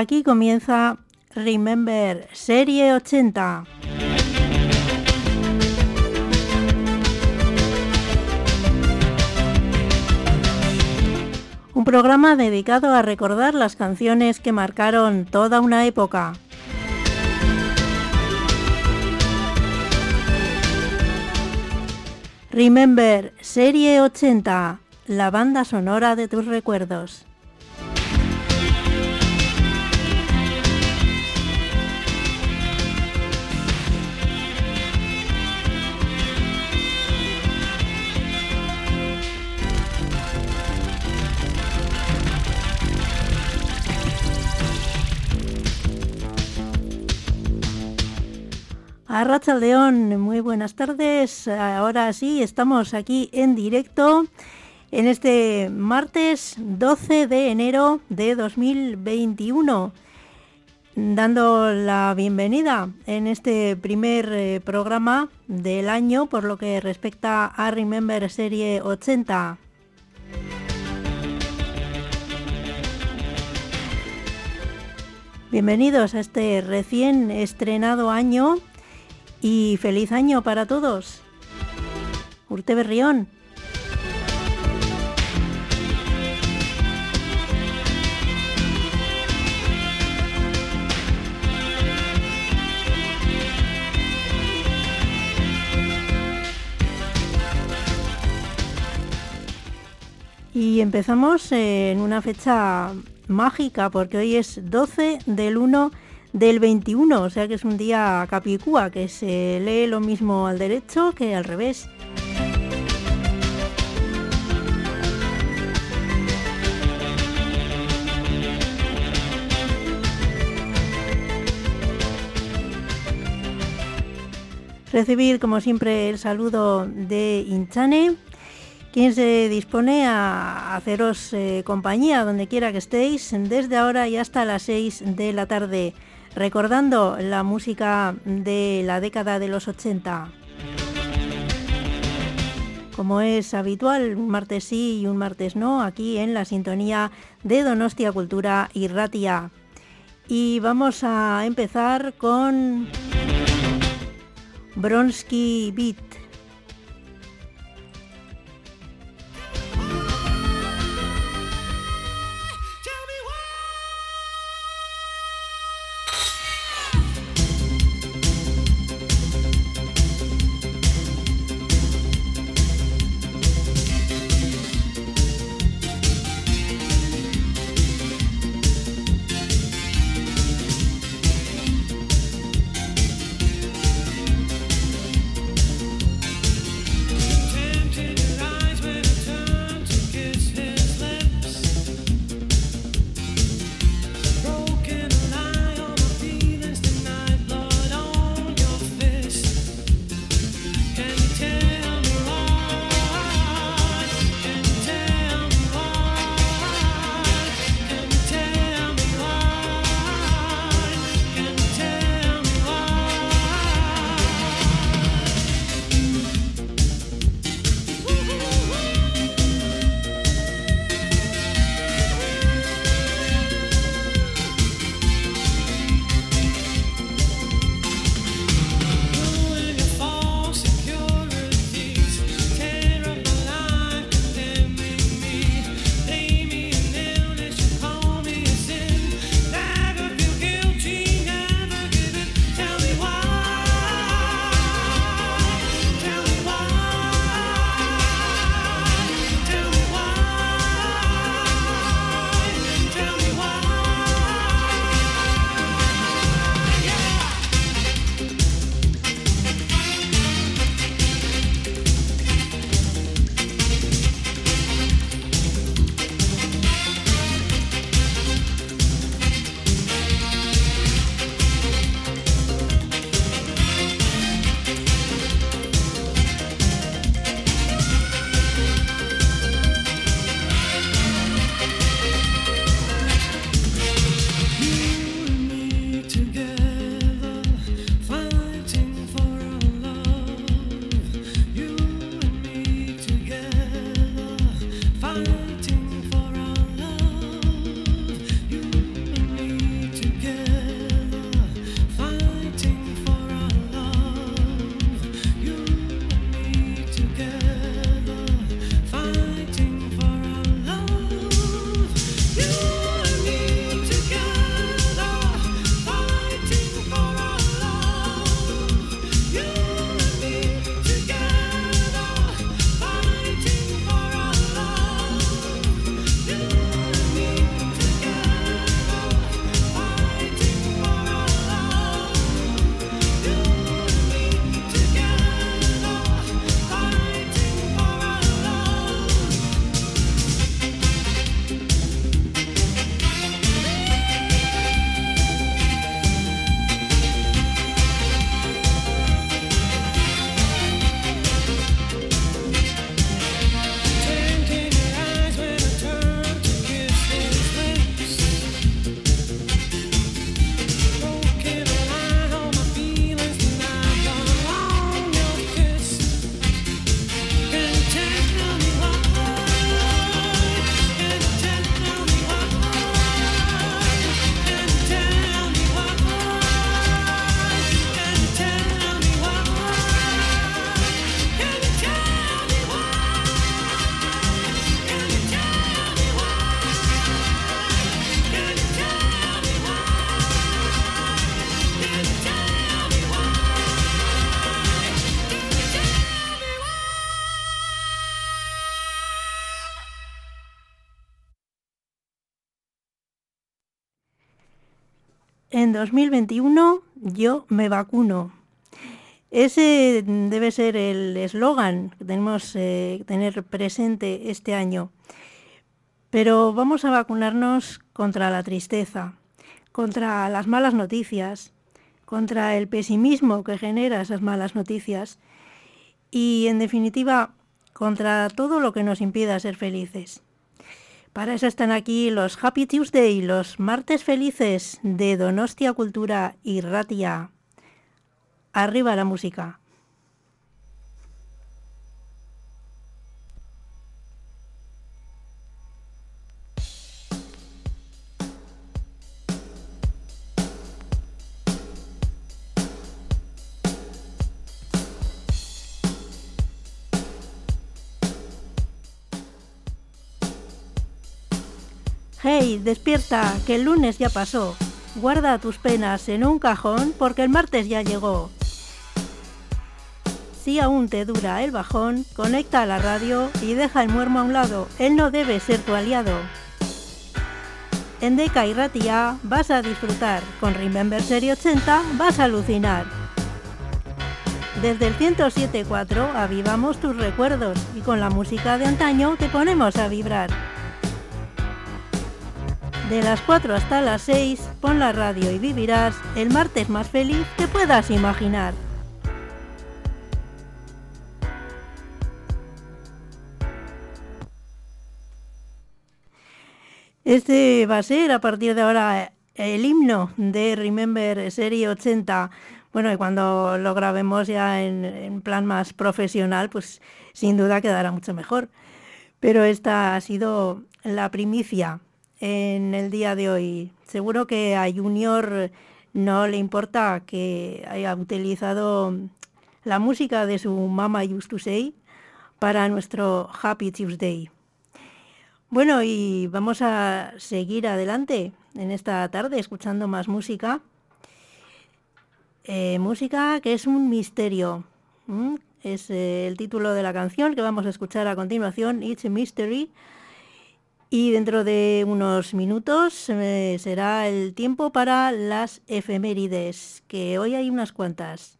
Aquí comienza Remember Serie 80. Un programa dedicado a recordar las canciones que marcaron toda una época. Remember Serie 80, la banda sonora de tus recuerdos. Arracha León, muy buenas tardes. Ahora sí, estamos aquí en directo en este martes 12 de enero de 2021, dando la bienvenida en este primer eh, programa del año por lo que respecta a Remember Serie 80. Bienvenidos a este recién estrenado año y feliz año para todos. Urte Berrión. Y empezamos en una fecha mágica porque hoy es 12 del 1 del 21, o sea que es un día capicúa, que se lee lo mismo al derecho que al revés. Recibir, como siempre, el saludo de Inchane, quien se dispone a haceros eh, compañía donde quiera que estéis, desde ahora y hasta las 6 de la tarde recordando la música de la década de los 80. Como es habitual, un martes sí y un martes no, aquí en la sintonía de Donostia Cultura y Ratia. Y vamos a empezar con Bronsky Beat. En 2021 yo me vacuno. Ese debe ser el eslogan que tenemos que eh, tener presente este año. Pero vamos a vacunarnos contra la tristeza, contra las malas noticias, contra el pesimismo que genera esas malas noticias y, en definitiva, contra todo lo que nos impida ser felices. Para eso están aquí los Happy Tuesday, los martes felices de Donostia Cultura y Ratia. Arriba la música. Hey, despierta, que el lunes ya pasó. Guarda tus penas en un cajón porque el martes ya llegó. Si aún te dura el bajón, conecta a la radio y deja el muermo a un lado. Él no debe ser tu aliado. En Deca y Ratia vas a disfrutar. Con Remember Serie 80 vas a alucinar. Desde el 107.4 avivamos tus recuerdos y con la música de antaño te ponemos a vibrar. De las 4 hasta las 6, pon la radio y vivirás el martes más feliz que puedas imaginar. Este va a ser a partir de ahora el himno de Remember Serie 80. Bueno, y cuando lo grabemos ya en, en, plan más profesional, pues sin duda quedará mucho mejor. Pero esta ha sido la primicia en el día de hoy. Seguro que a Junior no le importa que haya utilizado la música de su Mama Used to Say para nuestro Happy Tuesday. Bueno, y vamos a seguir adelante en esta tarde escuchando más música. Eh, música que es un misterio. Es eh, el título de la canción que vamos a escuchar a continuación, It's a Mystery y dentro de unos minutos eh, será el tiempo para las efemérides, que hoy hay unas cuantas.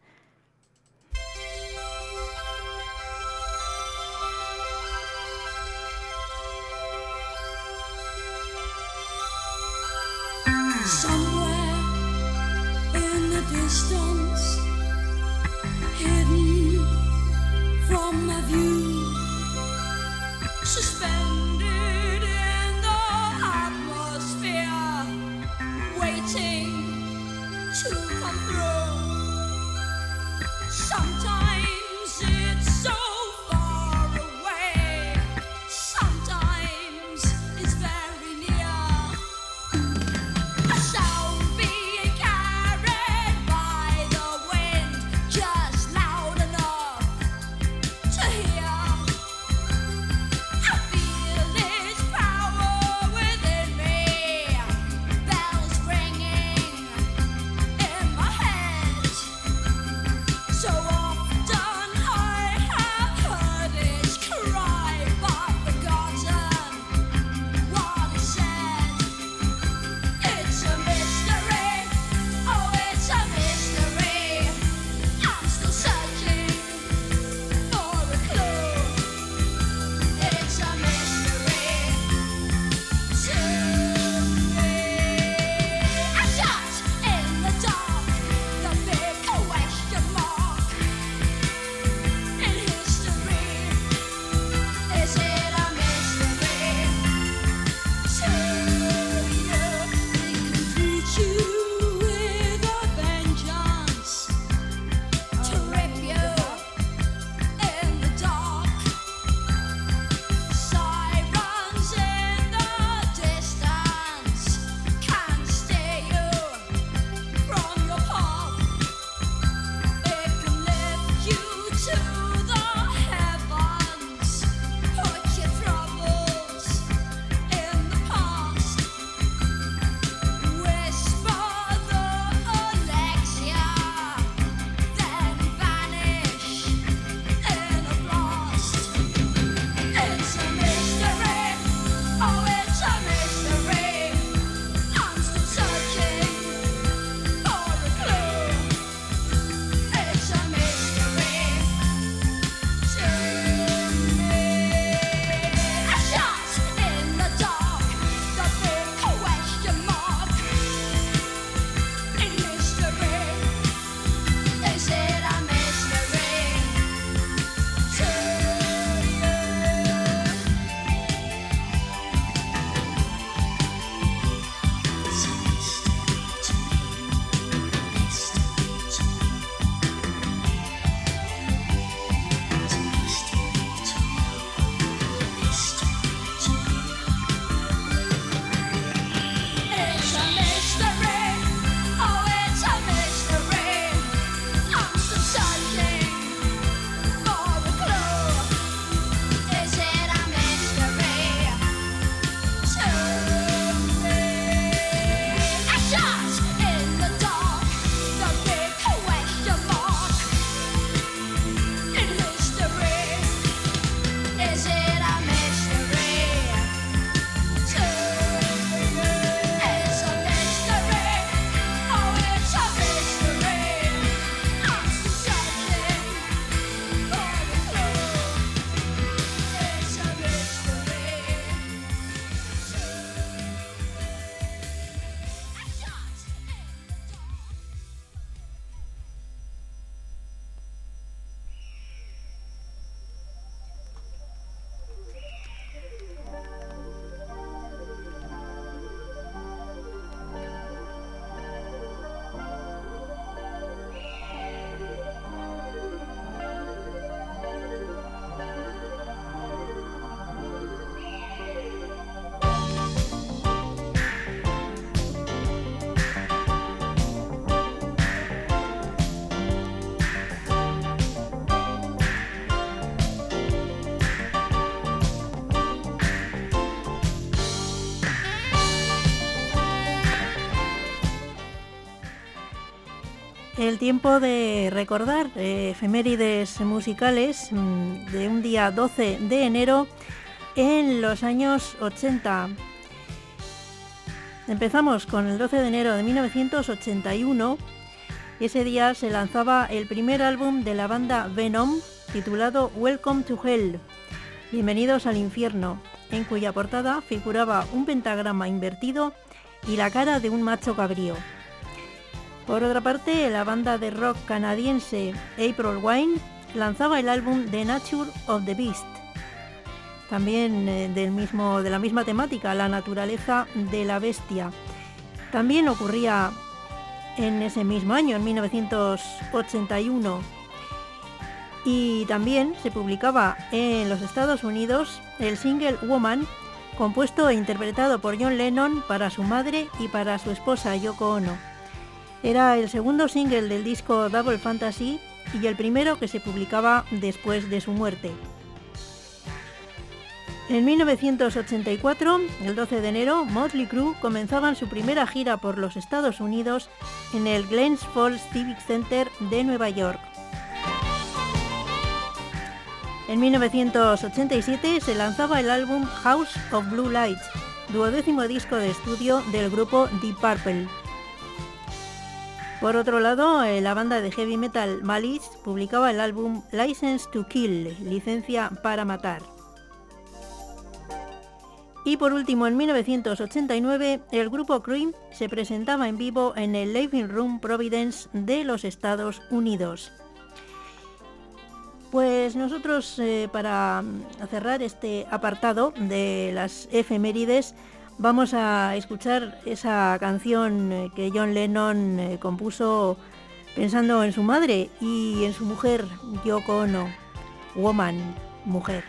El tiempo de recordar eh, efemérides musicales mm, de un día 12 de enero en los años 80. Empezamos con el 12 de enero de 1981. Ese día se lanzaba el primer álbum de la banda Venom titulado Welcome to Hell, Bienvenidos al infierno, en cuya portada figuraba un pentagrama invertido y la cara de un macho cabrío. Por otra parte, la banda de rock canadiense April Wine lanzaba el álbum The Nature of the Beast, también eh, del mismo, de la misma temática, la naturaleza de la bestia. También ocurría en ese mismo año, en 1981. Y también se publicaba en los Estados Unidos el single Woman, compuesto e interpretado por John Lennon para su madre y para su esposa Yoko Ono. Era el segundo single del disco Double Fantasy y el primero que se publicaba después de su muerte. En 1984, el 12 de enero, Motley Crue comenzaban su primera gira por los Estados Unidos en el Glens Falls Civic Center de Nueva York. En 1987 se lanzaba el álbum House of Blue Lights, duodécimo disco de estudio del grupo Deep Purple. Por otro lado, eh, la banda de heavy metal Malice publicaba el álbum License to Kill, licencia para matar. Y por último, en 1989, el grupo Cream se presentaba en vivo en el Living Room Providence de los Estados Unidos. Pues nosotros, eh, para cerrar este apartado de las efemérides, Vamos a escuchar esa canción eh, que John Lennon eh, compuso pensando en su madre y en su mujer, Yoko Ono, woman, mujer.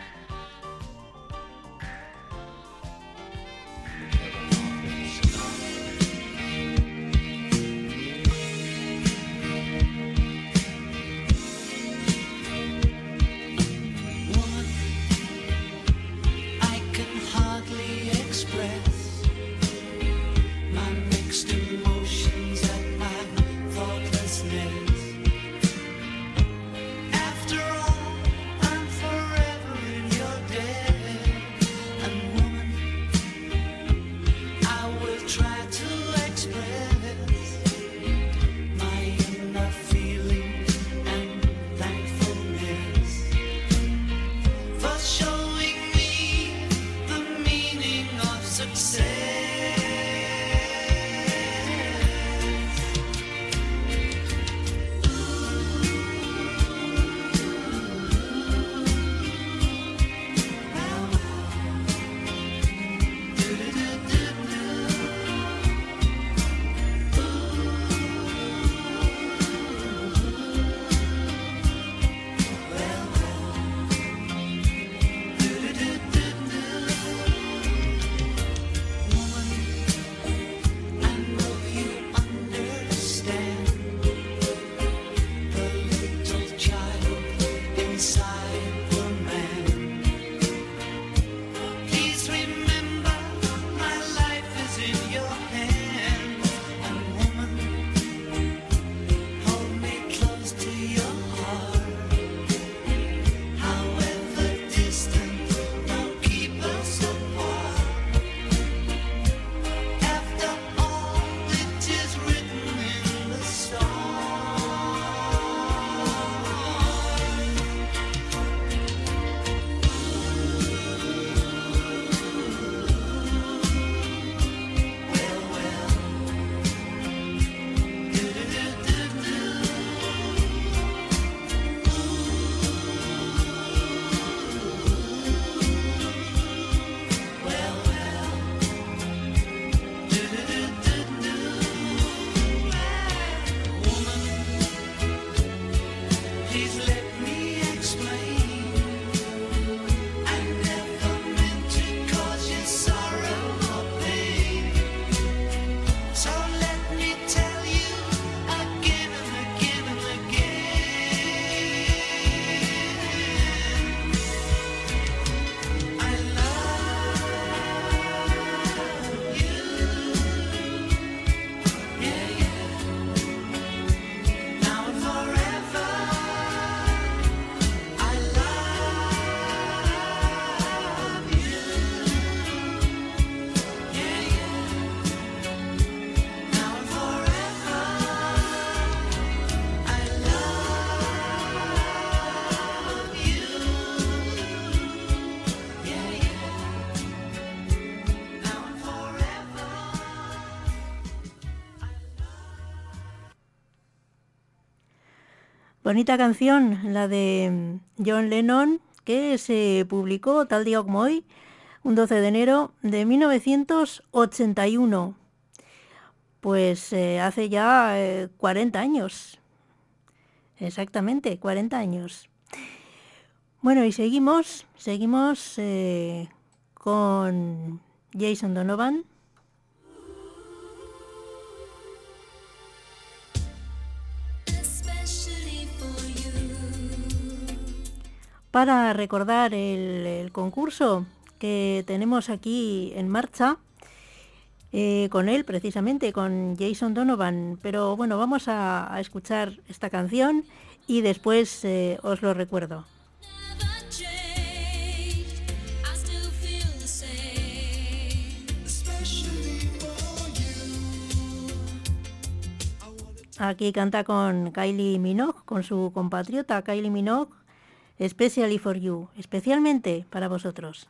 Bonita canción, la de John Lennon, que se publicó tal día como hoy, un 12 de enero de 1981. Pues eh, hace ya 40 eh, años. Exactamente, 40 años. Bueno, y seguimos, seguimos eh, con Jason Donovan. Para recordar el concurso que tenemos aquí en marcha, eh, con él precisamente, con Jason Donovan. Pero bueno, vamos a, escuchar esta canción y después eh, os lo recuerdo. Aquí canta con Kylie Minogue, con su compatriota Kylie Minogue, Especially for You, especialmente para vosotros.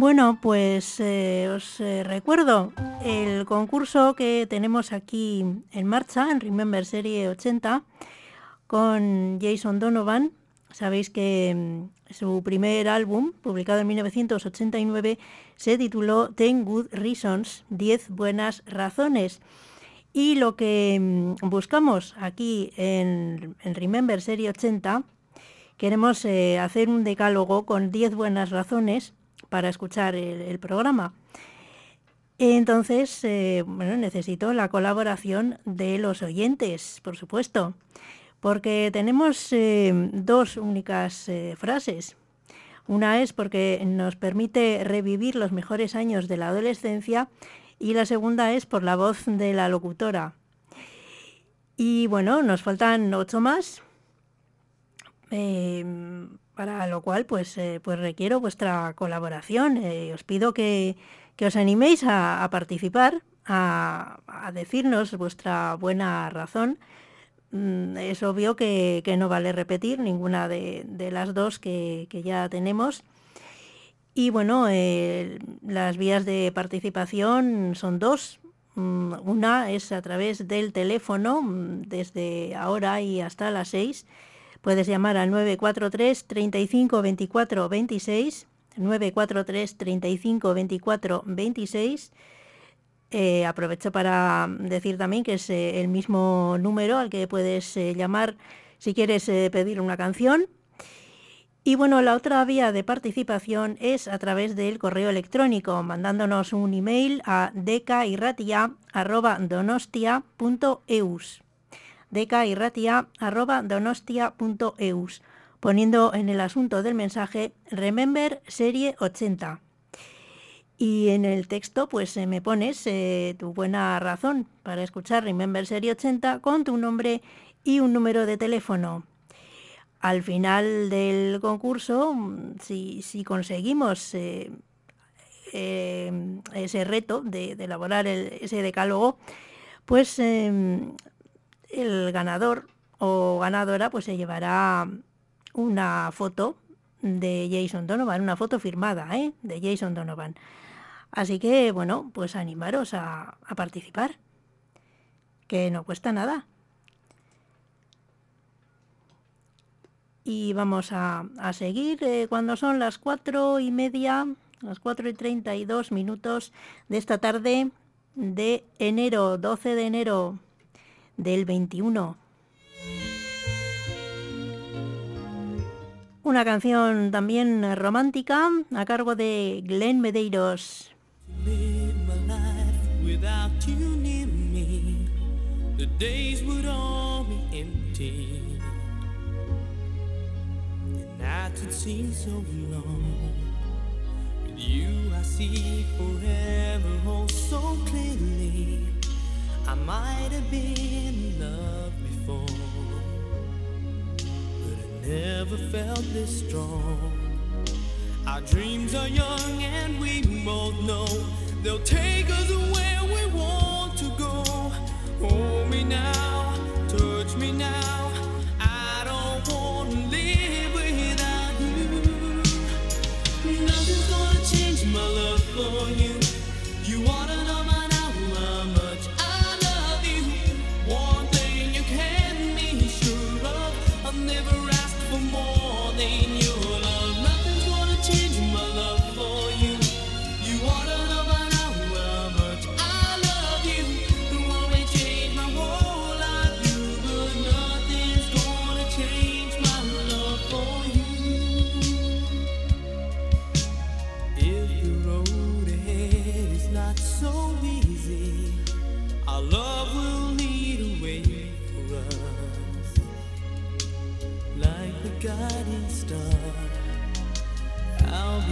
Bueno, pues eh, os eh, recuerdo el concurso que tenemos aquí en marcha, en Remember Serie 80, con Jason Donovan. Sabéis que mm, su primer álbum, publicado en 1989, se tituló Ten Good Reasons, 10 buenas razones. Y lo que mm, buscamos aquí en, Remember Serie 80, queremos eh, hacer un decálogo con 10 buenas razones para escuchar el, programa. Entonces, eh, bueno, necesito la colaboración de los oyentes, por supuesto, porque tenemos eh, dos únicas eh, frases. Una es porque nos permite revivir los mejores años de la adolescencia y la segunda es por la voz de la locutora. Y bueno, nos faltan ocho más para lo cual pues, eh, pues requiero vuestra colaboración. Eh, os pido que, os animéis a, participar, a, decirnos vuestra buena razón mm, es obvio que, no vale repetir ninguna de, las dos que, ya tenemos. Y bueno, las vías de participación son dos. Mm, una es a través del teléfono, mm, desde ahora y hasta las 6. Puedes llamar al 943 35 24 26, 943 35 24 26 eh, aprovecho para decir también que es eh, el mismo número al que puedes eh, llamar si quieres pedir una canción. Y bueno, la otra vía de participación es a través del correo electrónico, mandándonos un email a decairratia.donostia.eus decairratia.donostia.eus poniendo en el asunto del mensaje Remember Serie 80. Y en el texto pues eh, me pones eh, tu buena razón para escuchar Remember Serie 80 con tu nombre y un número de teléfono. Al final del concurso, mm, si, conseguimos eh, ese reto de, elaborar ese decálogo, pues em, el ganador o ganadora pues se llevará una foto de Jason Donovan, una foto firmada de Jason Donovan. Así que, bueno, pues animaros a, participar, que no cuesta nada. Y vamos a, seguir eh, cuando son las cuatro y media, las cuatro y treinta y dos minutos de esta tarde de enero, 12 de enero del 21. Una canción también romántica a cargo de Glenn Medeiros. I might have been in love before, but I never felt this strong. Our dreams are young and we both know they'll take us where we want to go. Hold me now,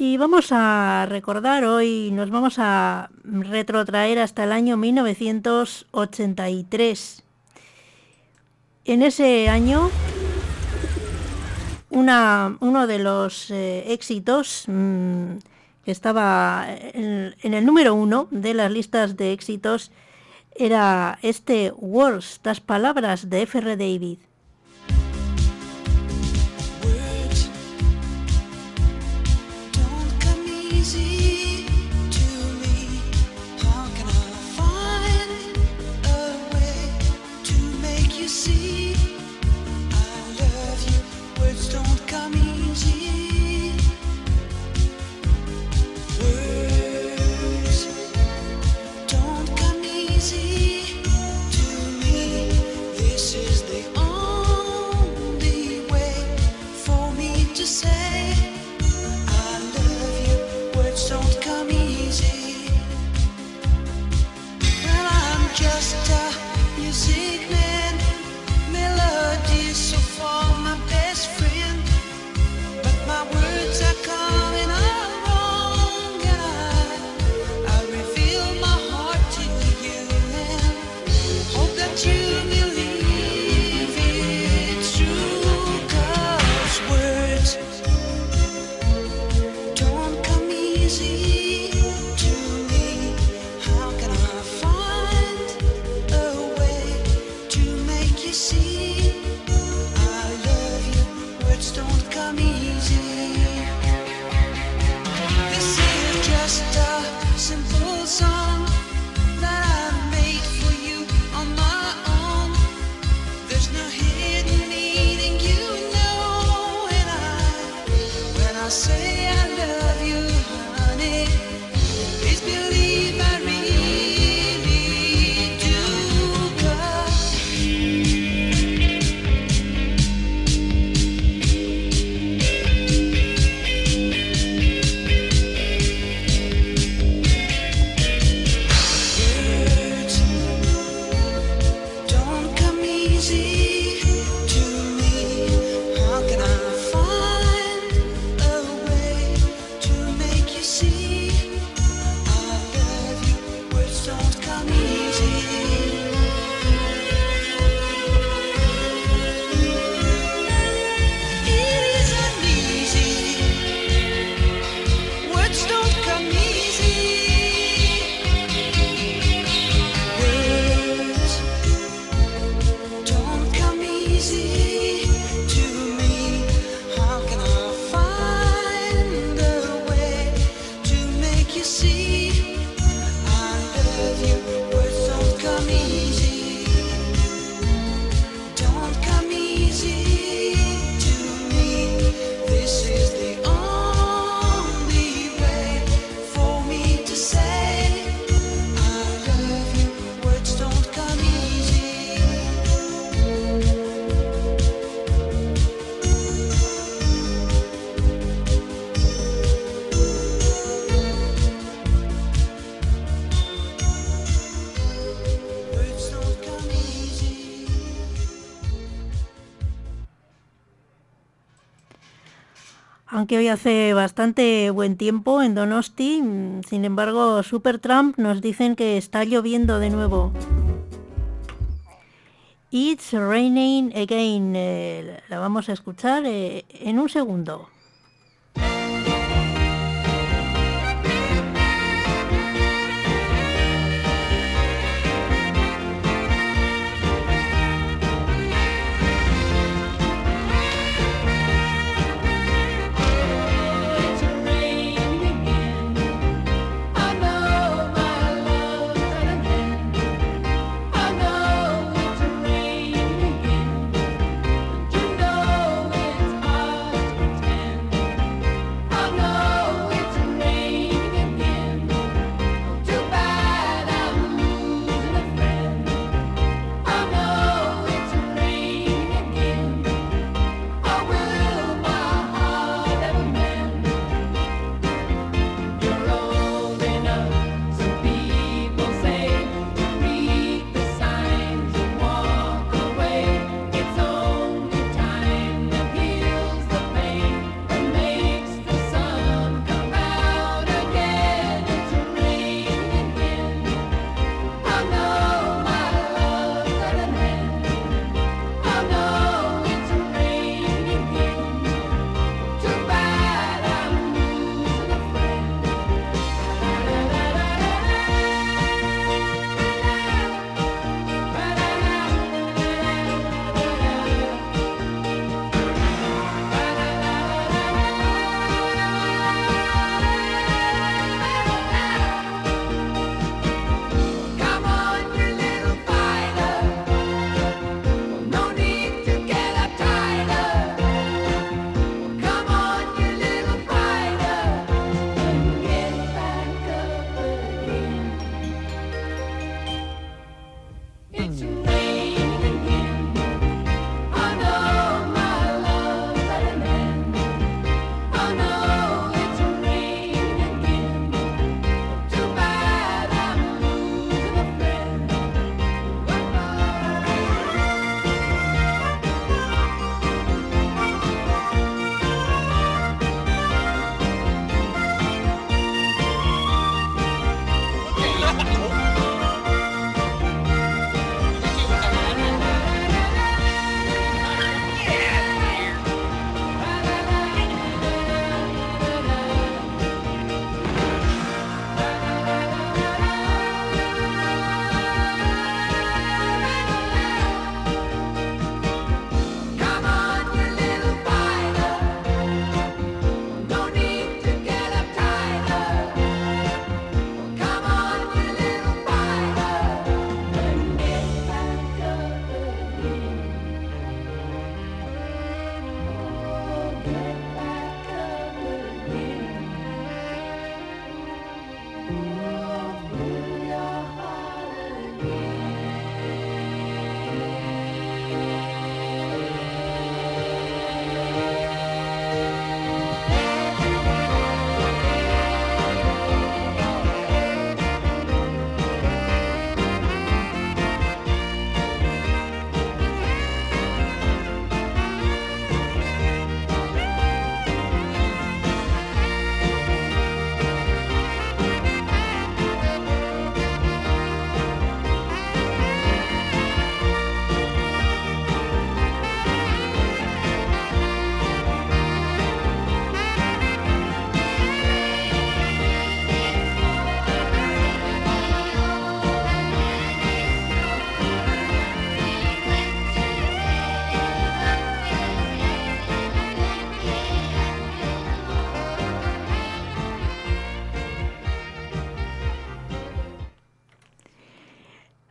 Y vamos a recordar hoy, nos vamos a retrotraer hasta el año 1983. En ese año, uno de los eh, éxitos mm, que estaba en, el número uno de las listas de éxitos era este Words, estas palabras de F.R. David. Que hoy hace bastante buen tiempo en Donosti, sin embargo Supertramp nos dicen que está lloviendo de nuevo. It's Raining Again, eh, la vamos a escuchar eh, en un segundo.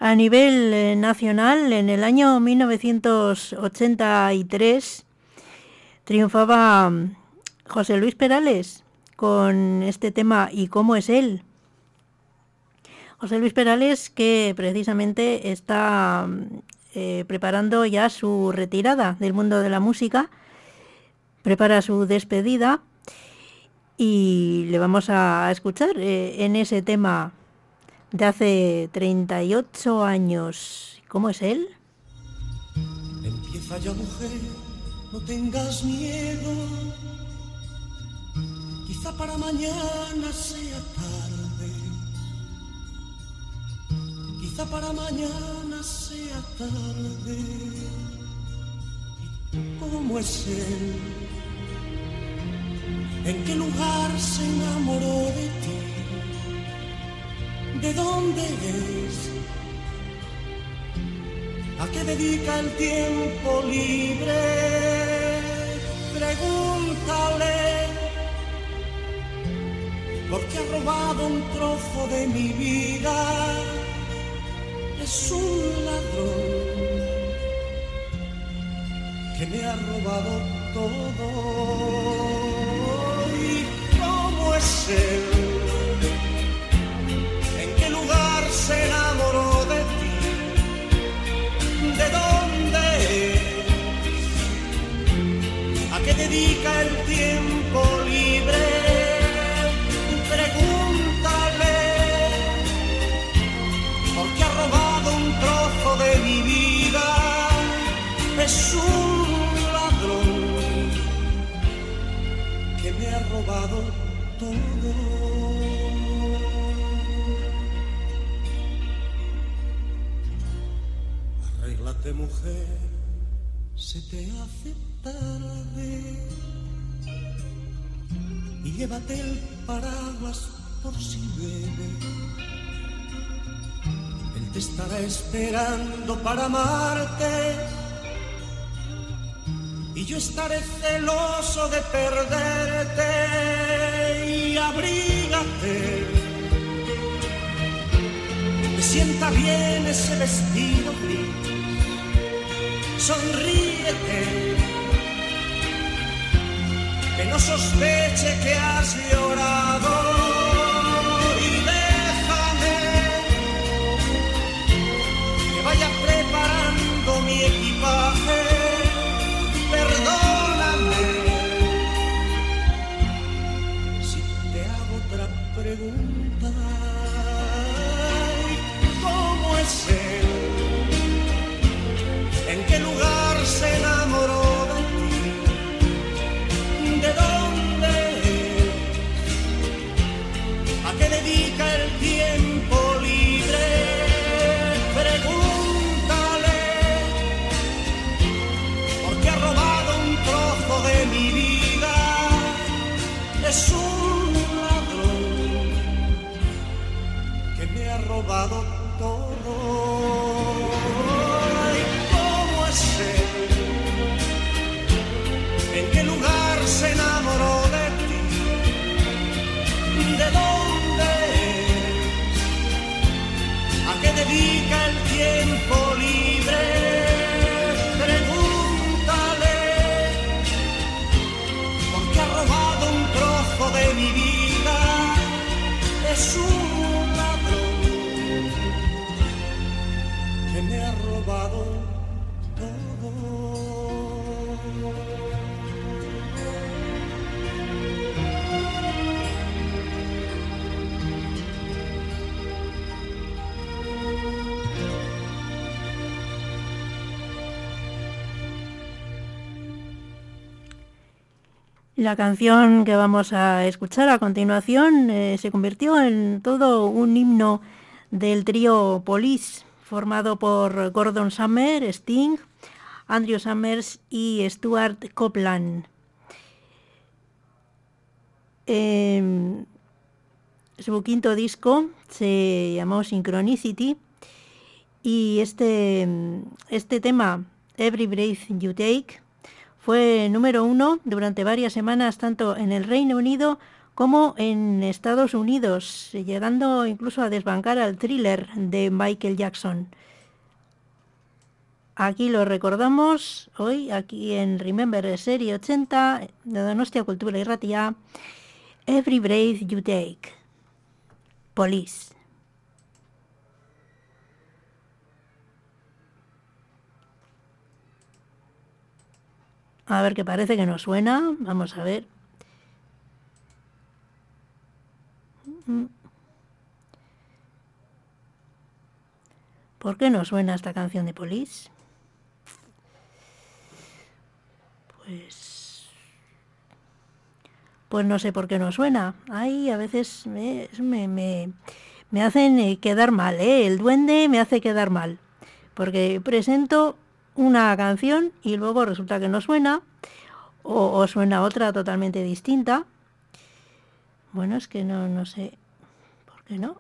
A nivel eh, nacional, en el año 1983 triunfaba mm, José Luis Perales con este tema ¿Y cómo es él? José Luis Perales que precisamente está mm, eh, preparando ya su retirada del mundo de la música, prepara su despedida y le vamos a escuchar eh, en ese tema de hace 38 años. ¿Cómo es él? Empieza ya mujer, no tengas miedo. Quizá para mañana sea tarde. Quizá para mañana sea tarde. ¿Cómo es él? ¿En qué lugar se enamoró de ti? ¿De dónde es? ¿A qué dedica el tiempo libre? Pregúntale, porque ha robado un trozo de mi vida. Es un ladrón que me ha robado todo. ¿Y cómo es él? Se enamoró de ti. ¿De dónde es? ¿A qué dedica el tiempo libre? Pregúntale, porque ha robado un trozo de mi vida. Es un ladrón que me ha robado todo. Mujer, se te hace tarde y llévate el paraguas por si llueve. Él te estará esperando para amarte y yo estaré celoso de perderte y abrígate. Me sienta bien ese vestido gris sonríete, que no sospeche que has llorado y déjame que vaya preparando mi equipaje, perdóname si te hago otra pregunta. ¿Cómo es? Se enamoró de ti? ¿De dónde ¿A qué dedica el La canción que vamos a escuchar a continuación eh, se convirtió en todo un himno del trío Police, formado por Gordon Summer, Sting, Andrew Summers y Stuart Copeland. Em, su quinto disco se llamó Synchronicity y este, este tema, Every Breath You Take, fue número uno durante varias semanas tanto en el Reino Unido como en Estados Unidos, llegando incluso a desbancar al thriller de Michael Jackson. Aquí lo recordamos hoy, aquí en Remember Serie 80 de Donostia Cultura y Ratia, Every Breath You Take, Police. A ver, que parece que no suena. Vamos a ver. ¿Por qué no suena esta canción de Police? Pues... Pues no sé por qué no suena. Ahí a veces me, me, hacen eh, quedar mal, ¿eh? El duende me hace quedar mal. Porque presento una canción y luego resulta que no suena o, suena otra totalmente distinta. Bueno, es que no, no sé por qué no.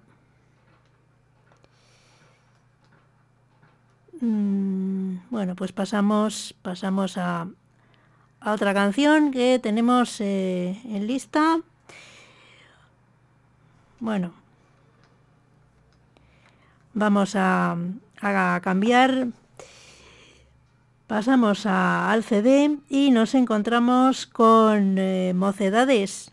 Mm, bueno, pues pasamos, pasamos a, a otra canción que tenemos eh, en lista. Bueno, vamos a, a cambiar. Pasamos a, al CD y nos encontramos con eh, Mocedades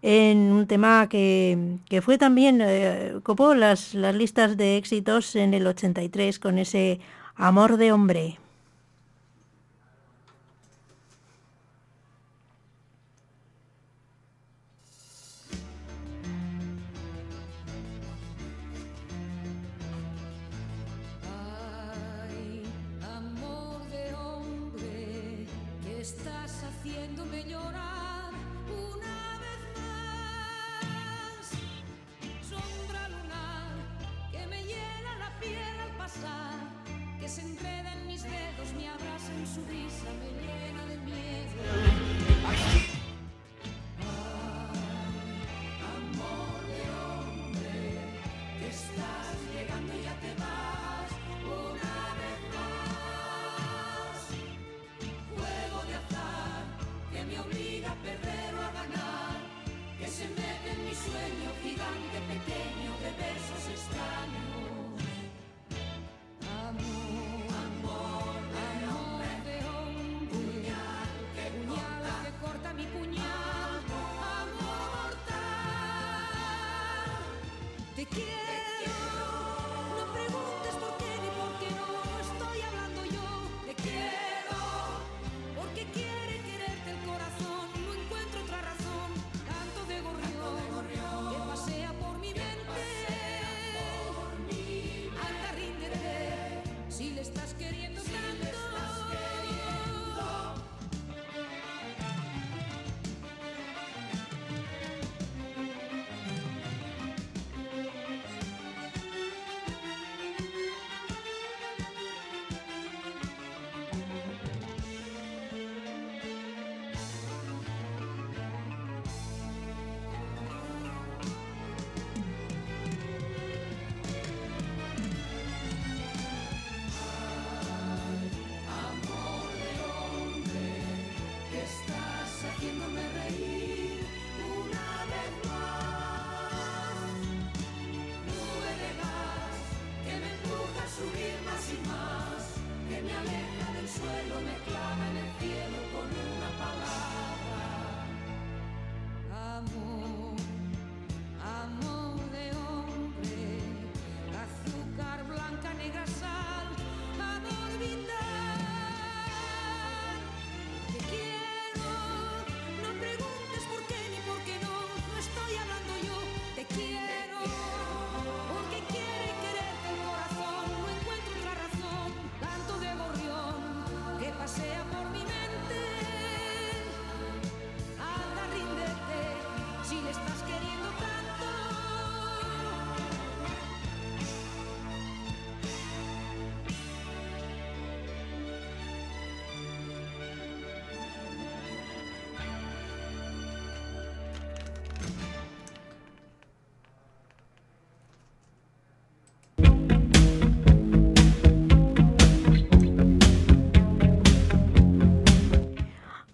en un tema que, que fue también, eh, copó las, las listas de éxitos en el 83 con ese Amor de Hombre.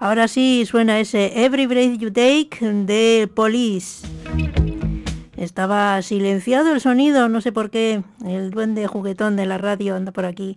Ahora sí suena ese Every Breath You Take de Police. Estaba silenciado el sonido, no sé por qué. El duende juguetón de la radio anda por aquí.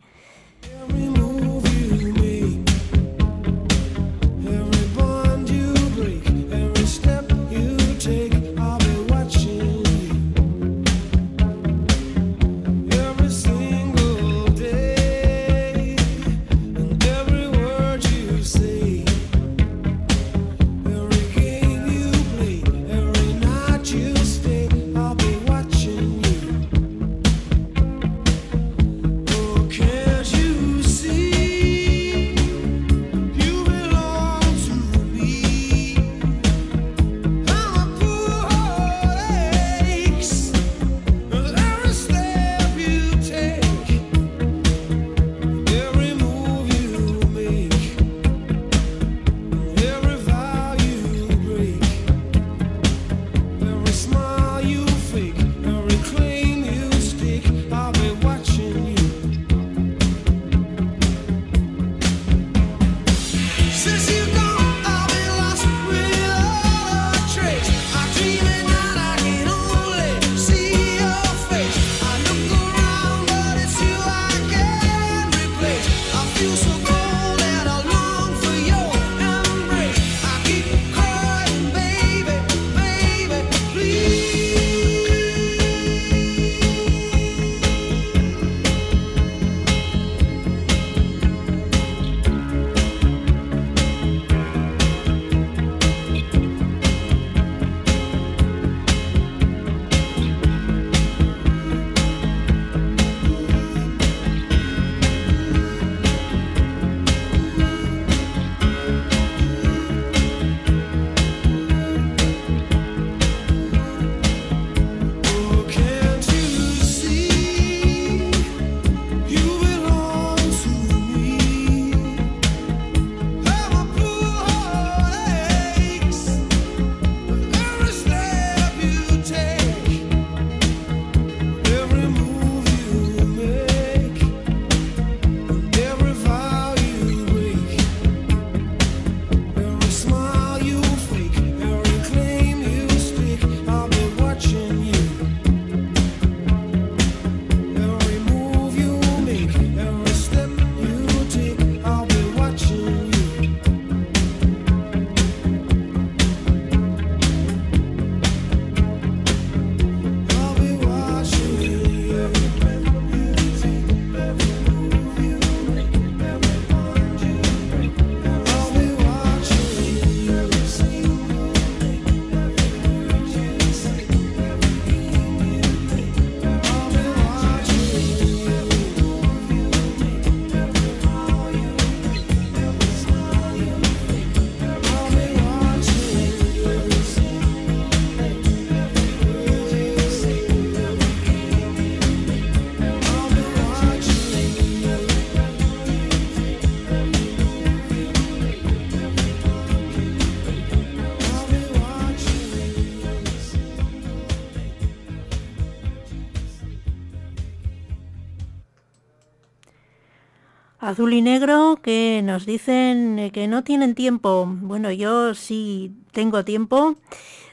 Azul y negro que nos dicen que no tienen tiempo. Bueno, yo sí tengo tiempo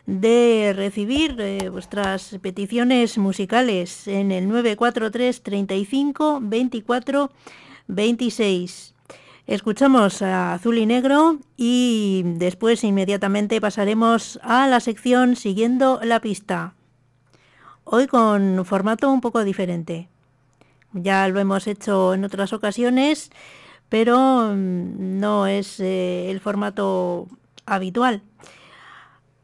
de recibir eh, vuestras peticiones musicales en el 943 35 24 26. Escuchamos a Azul y Negro y después inmediatamente pasaremos a la sección siguiendo la pista. Hoy con formato un poco diferente. Ya lo hemos hecho en otras ocasiones, pero mm, no es eh, el formato habitual.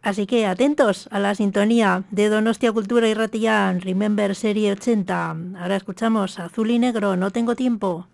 Así que atentos a la sintonía de Donostia Cultura y Ratillán, Remember Serie 80. Ahora escuchamos Azul y Negro, no tengo tiempo.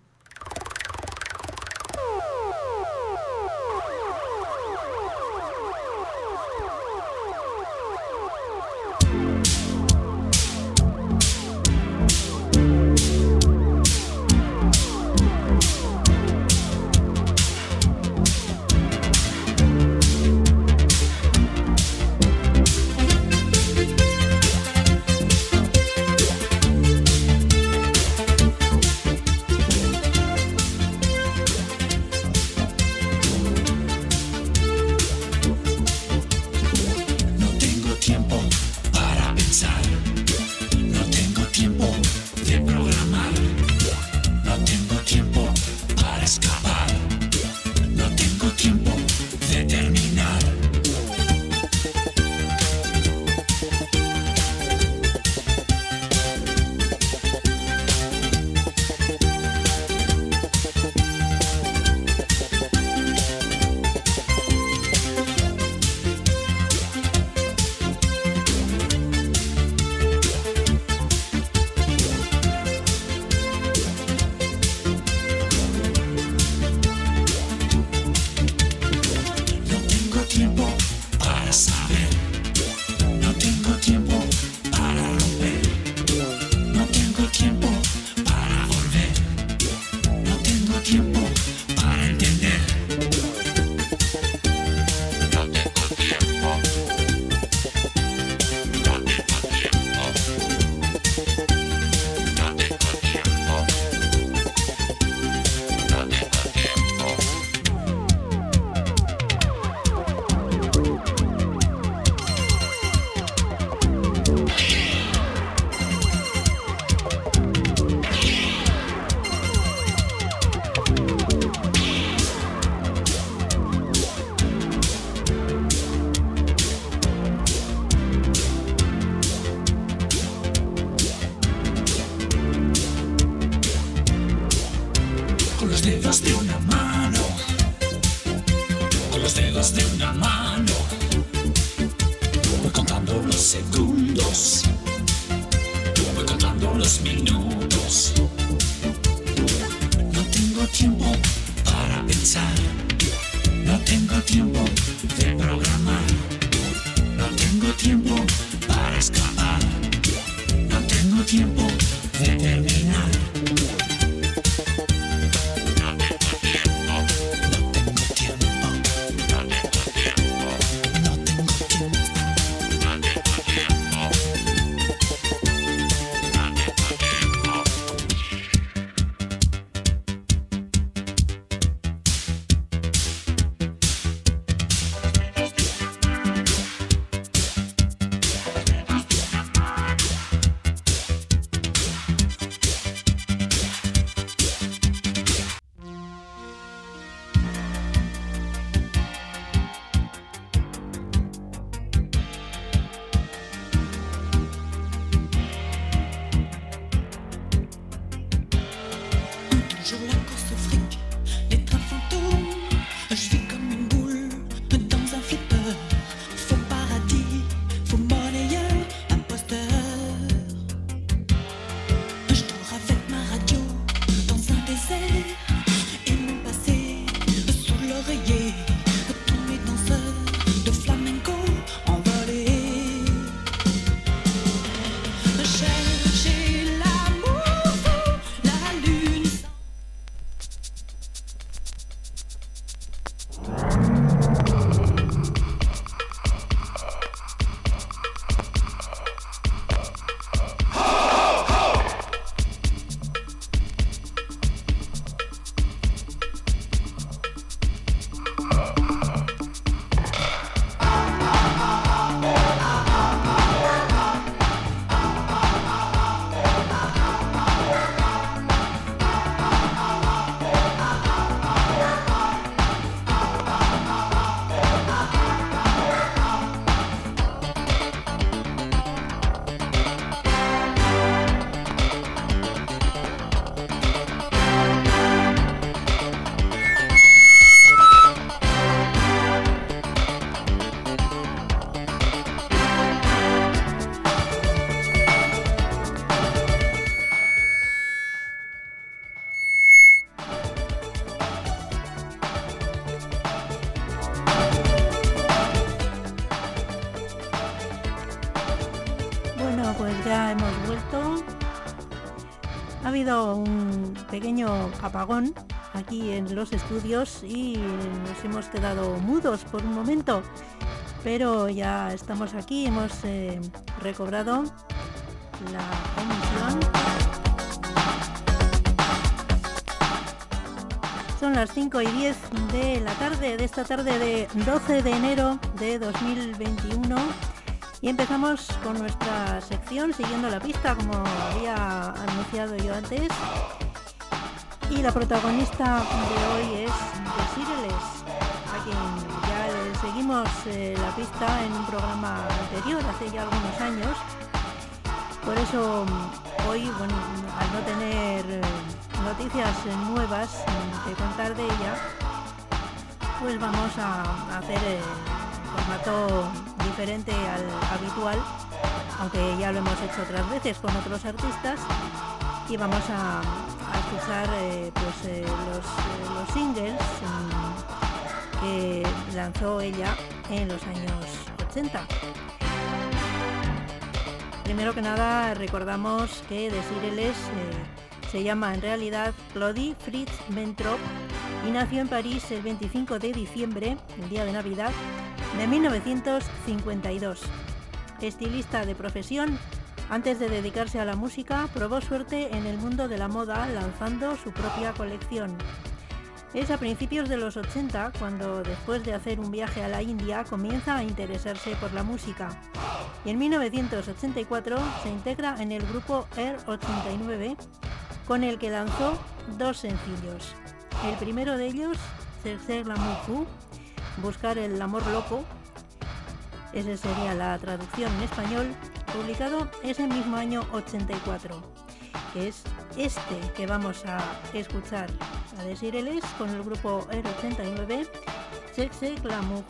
Apagón aquí en los estudios y nos hemos quedado mudos por un momento, pero ya estamos aquí, hemos eh, recobrado la emisión. Son las 5 y 10 de la tarde, de esta tarde de 12 de enero de 2021 y empezamos con nuestra sección siguiendo la pista como había anunciado yo antes y la protagonista de hoy es Desireles, a quien ya seguimos eh, la pista en un programa anterior, hace ya algunos años. Por eso mm, hoy, al no tener eh, noticias nuevas mm, que contar de ella, pues vamos a hacer el eh, formato diferente al habitual, aunque ya lo hemos hecho otras veces con otros artistas, y vamos a, escuchar eh, pues, eh, los, eh, los, singles mm, que lanzó ella en los años 80. Primero que nada recordamos que Desireles se llama en realidad Claudie Fritz Ventrop y nació en París el 25 de diciembre, el día de Navidad, de 1952. Estilista de profesión, antes de dedicarse a la música, probó suerte en el mundo de la moda lanzando su propia colección. Es a principios de los 80 cuando, después de hacer un viaje a la India, comienza a interesarse por la música. Y en 1984 se integra en el grupo Air 89, con el que lanzó dos sencillos. El primero de ellos, Chercher l'amour fou, Buscar el amor loco, esa sería la traducción en español, publicado ese mismo año 84, que es este que vamos a escuchar. A decir es con el grupo R89, Sexe Glamour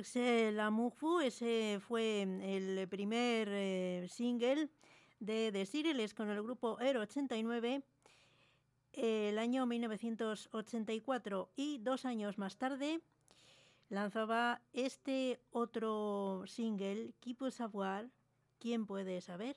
L'amour fou, ese fue el primer eh, single de The Siriles con el grupo Aero 89 el año 1984 y dos años más tarde lanzaba este otro single, Qui peut savoir, ¿quién puede saber?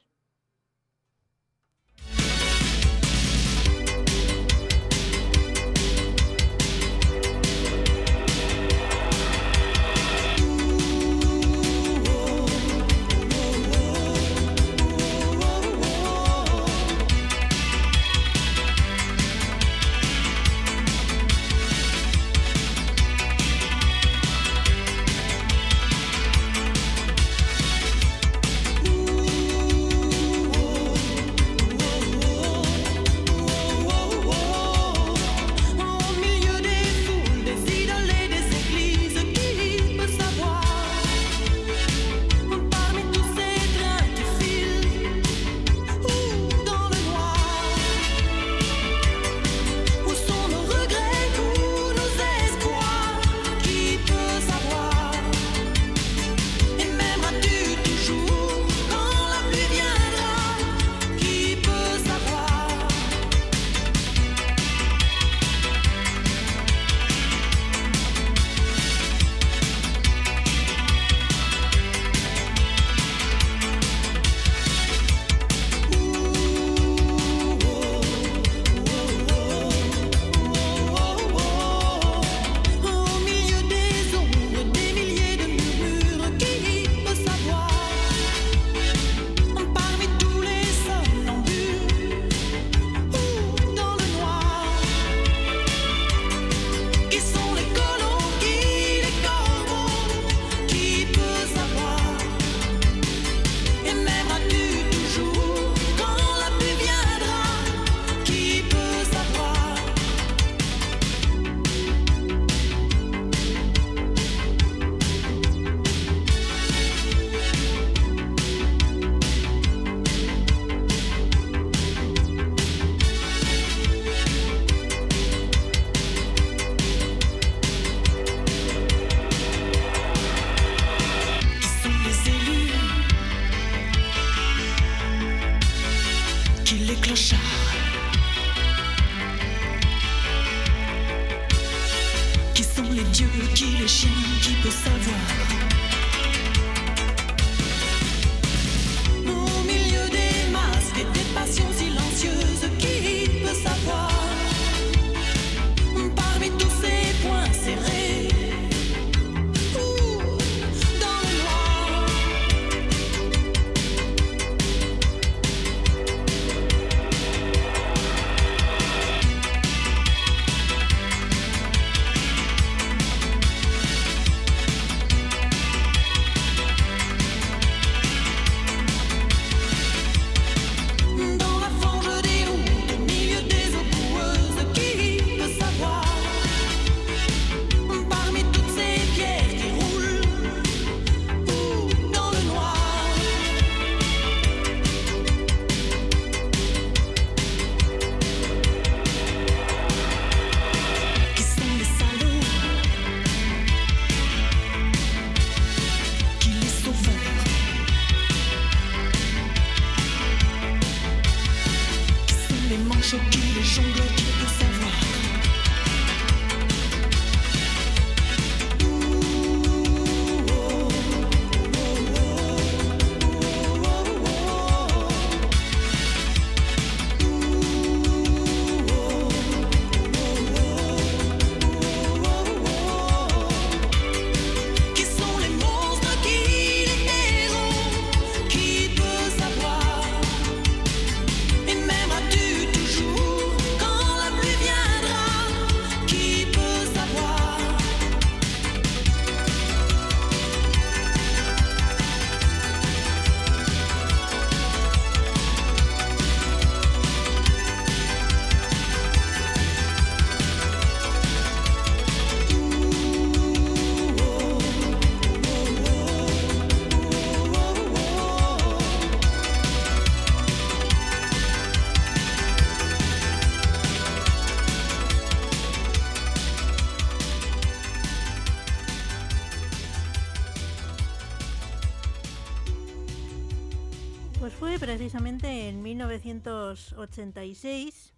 1986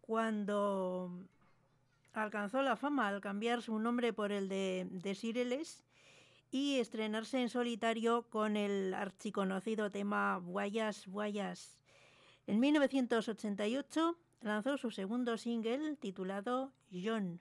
cuando alcanzó la fama al cambiar su nombre por el de, de y estrenarse en solitario con el archiconocido tema Guayas, Guayas. En 1988 lanzó su segundo single titulado John.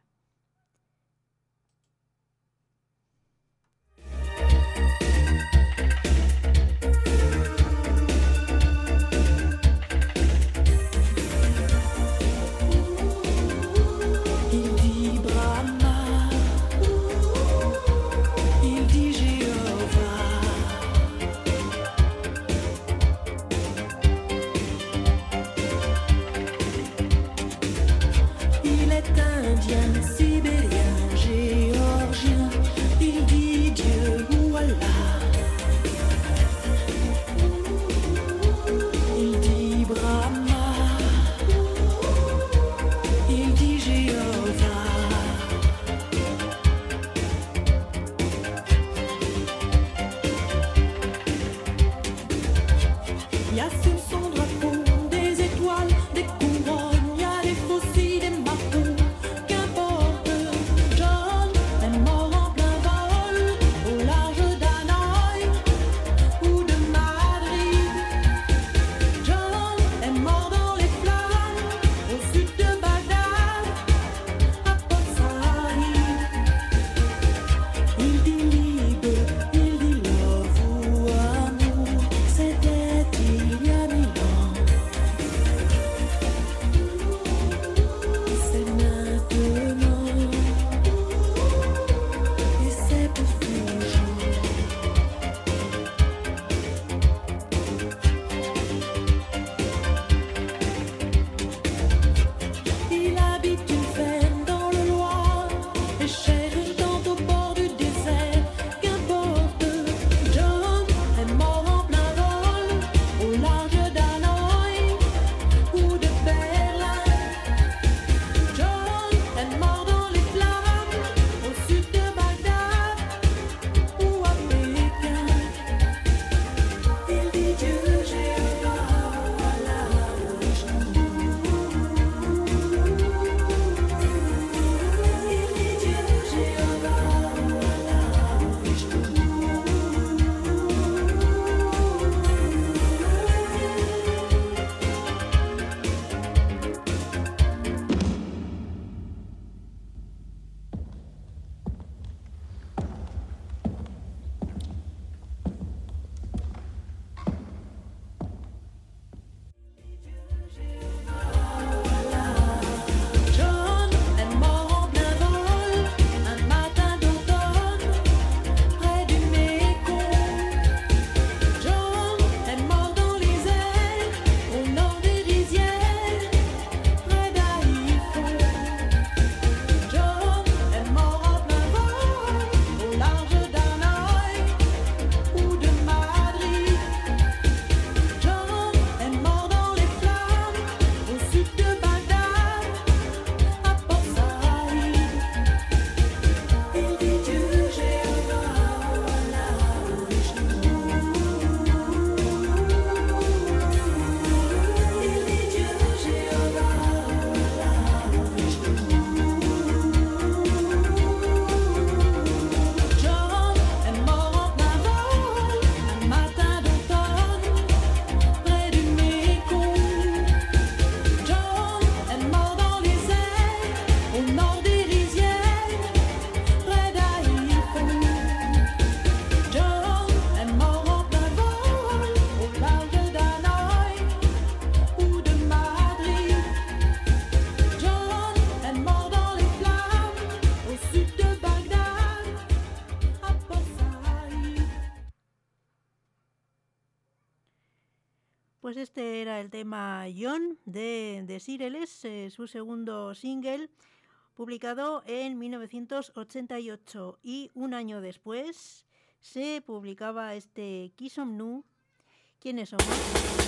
Su segundo single, publicado en 1988 y un año después se publicaba este Kisom Nu. ¿Quiénes somos?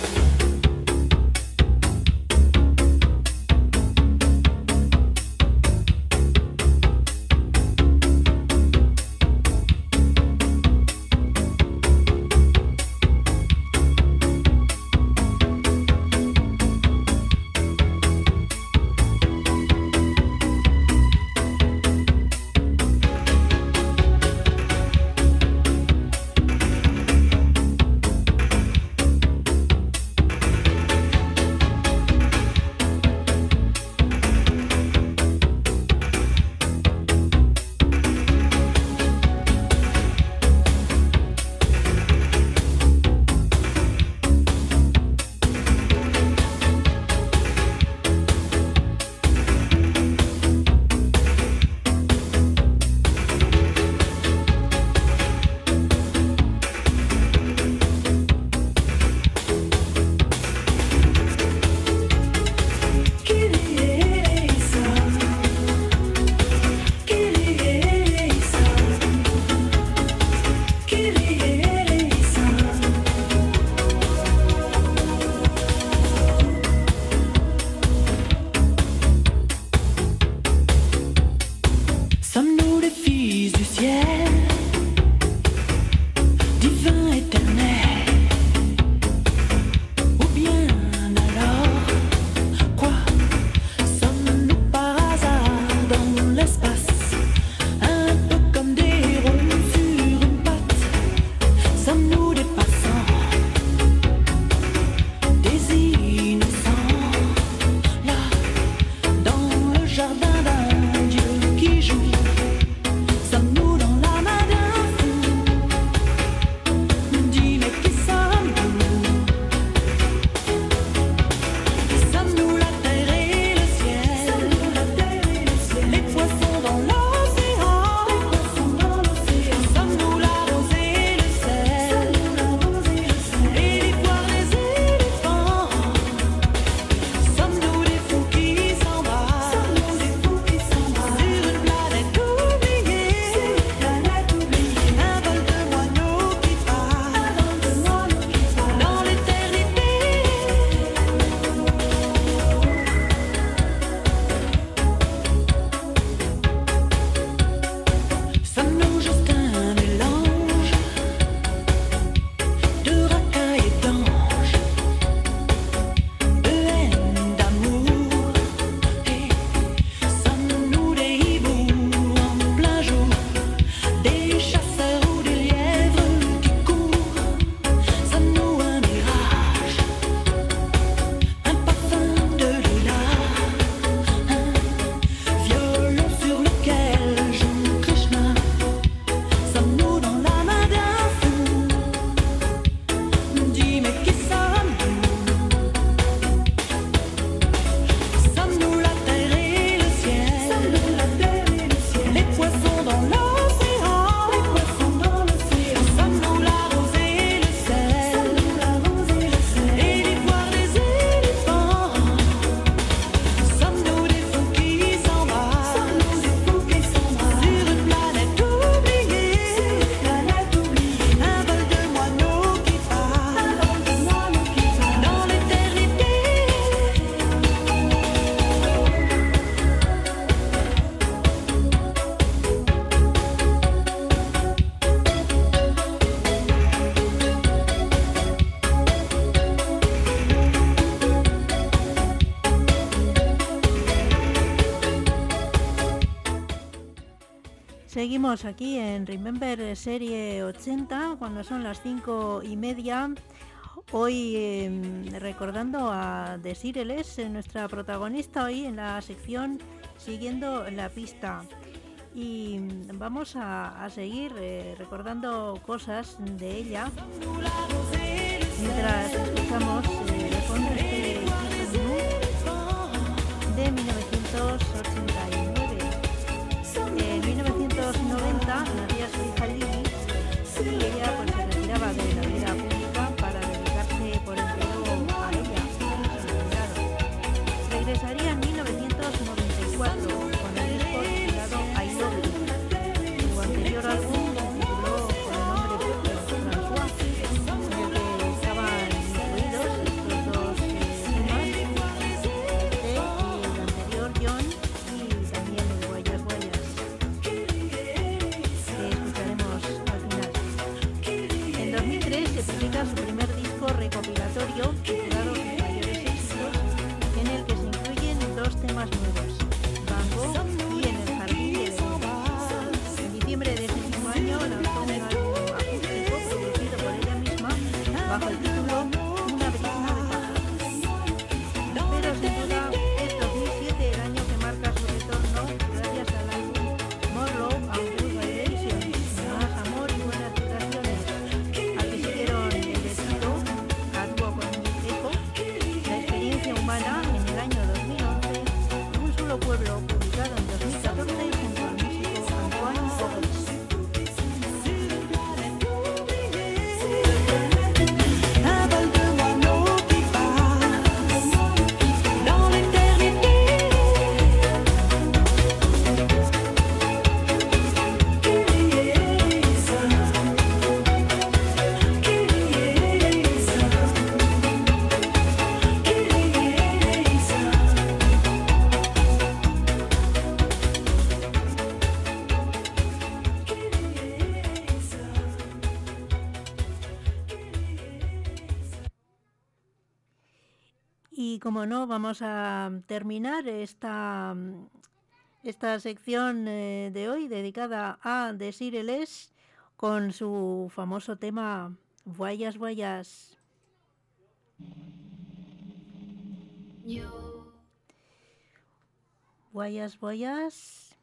Aquí en Remember Serie 80, cuando son las 5 y media. Hoy em, recordando a Desireles, nuestra protagonista hoy en la sección Siguiendo la pista. Y vamos a, seguir eh, recordando cosas de ella mientras escuchamos eh, de 1980 los 90, como no, vamos a terminar esta, mm, esta sección eh, de hoy dedicada a Desireles con su famoso tema Guayas, Guayas. Yo. Guayas, Guayas,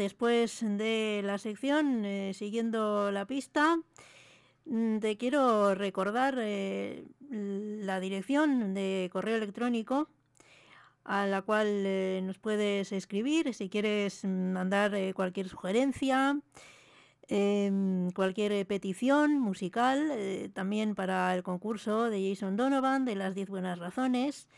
después de la sección eh, Siguiendo la pista, mm, te quiero recordar eh, la dirección de correo electrónico a la cual eh, nos puedes escribir si quieres mandar cualquier sugerencia, em, cualquier petición musical, también para el concurso de Jason Donovan de las 10 buenas razones.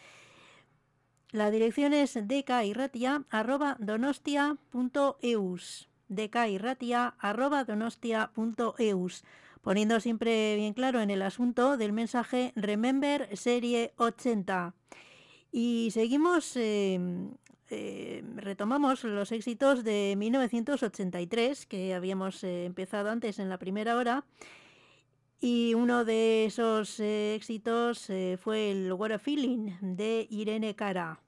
La dirección es decairratia.donostia.eus. decairratia.donostia.eus. Poniendo siempre bien claro en el asunto del mensaje Remember Serie 80. Y seguimos, eh, eh, retomamos los éxitos de 1983 que habíamos eh, empezado antes en la primera hora. Y uno de esos eh, éxitos eh, fue el What a Feeling de Irene Cara.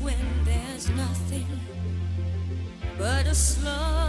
When there's nothing but a slow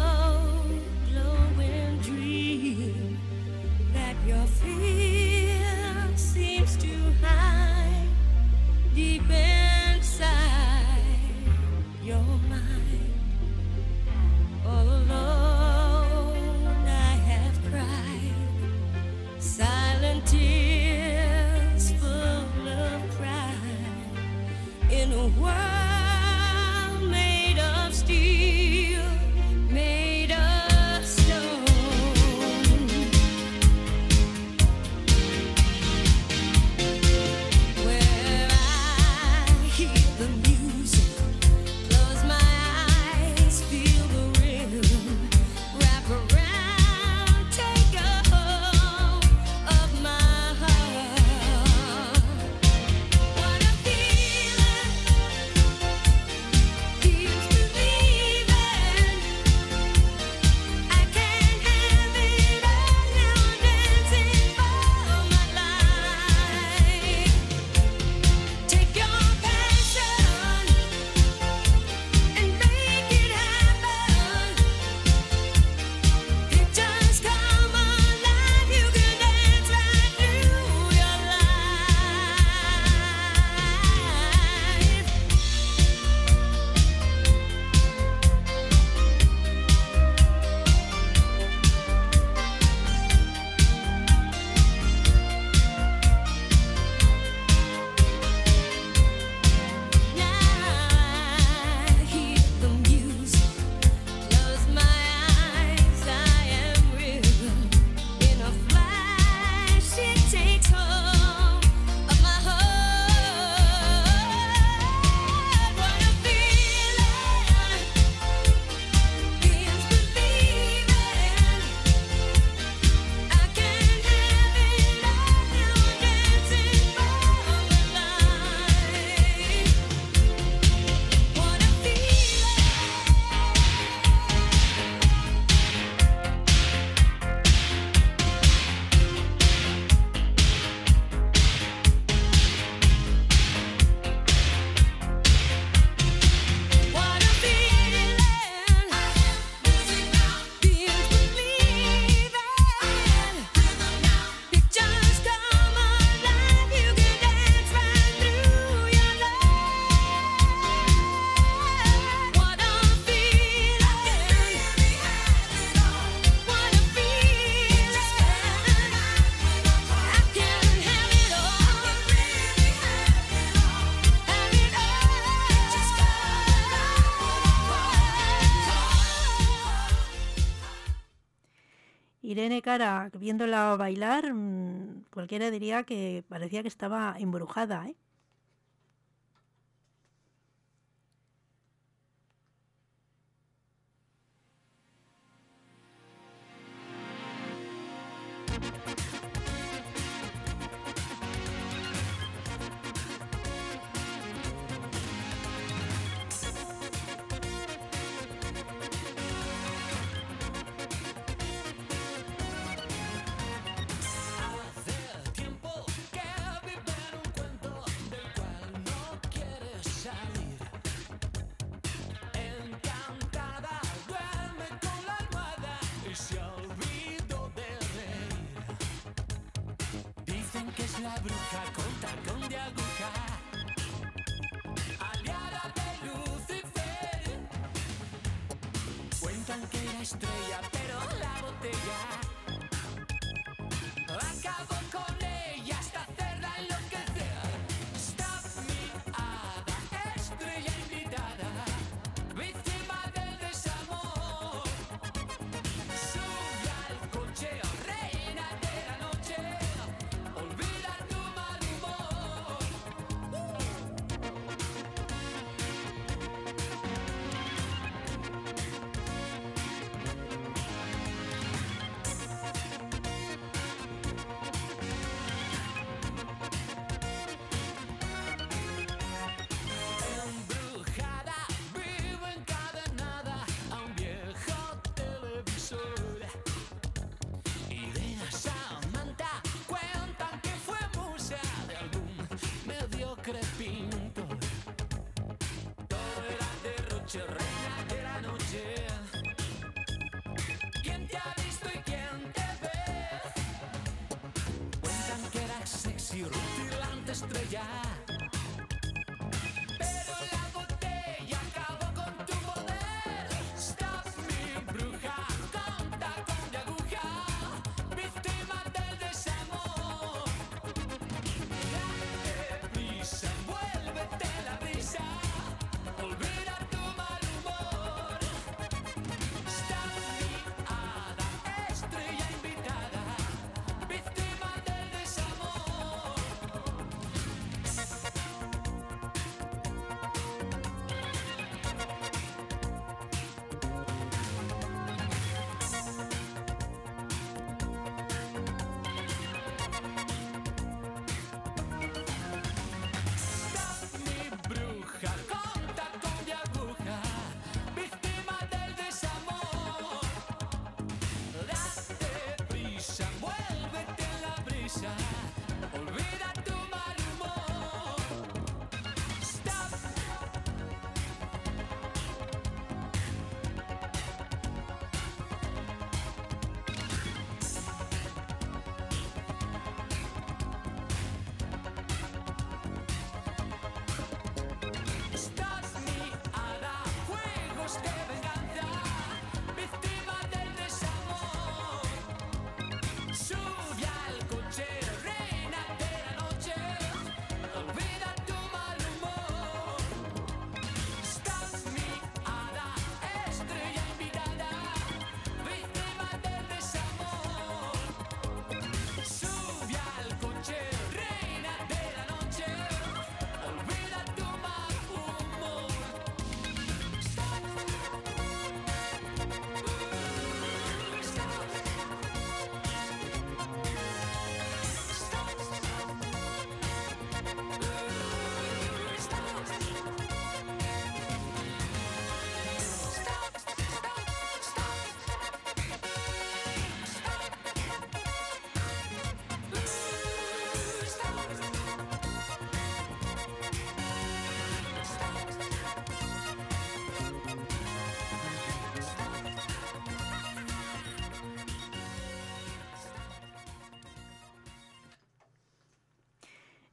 viéndola bailar, mm, cualquiera diría que parecía que estaba embrujada, ¿eh? noche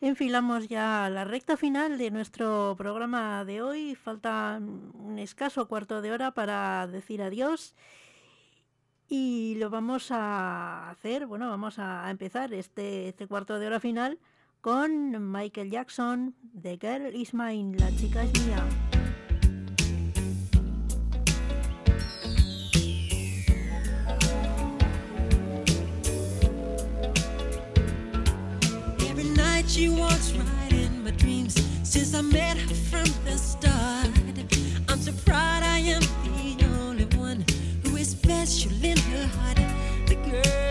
Enfilamos ya la recta final de nuestro programa de hoy. Falta un escaso cuarto de hora para decir adiós. Y lo vamos a hacer, bueno, vamos a empezar este, este cuarto de hora final con Michael Jackson, The Girl Is Mine, la chica es mía. Since I met her from the start, I'm so proud I am the only one who is special in her heart. The girl.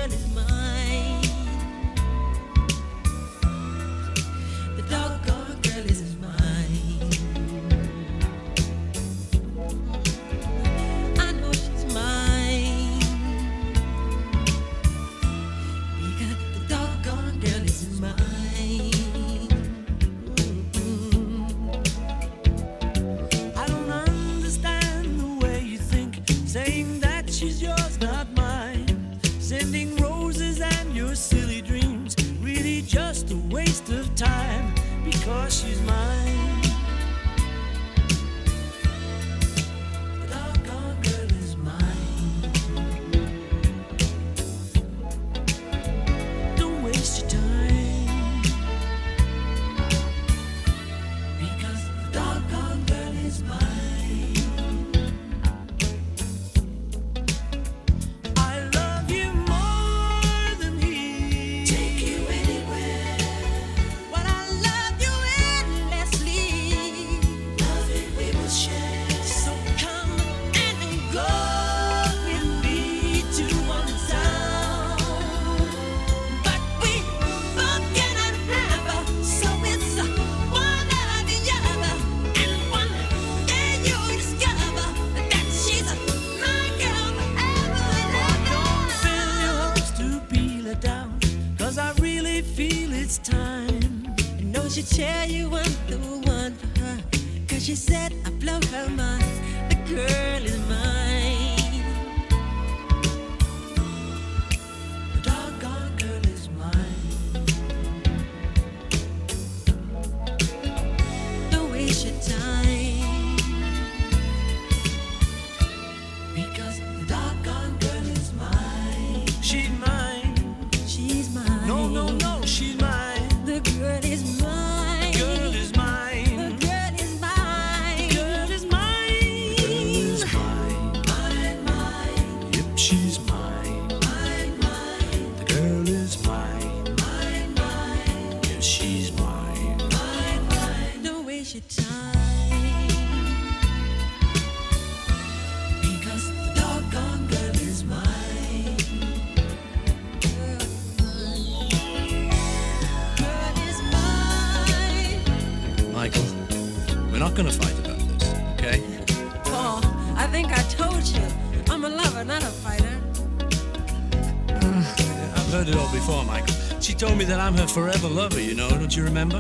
you remember?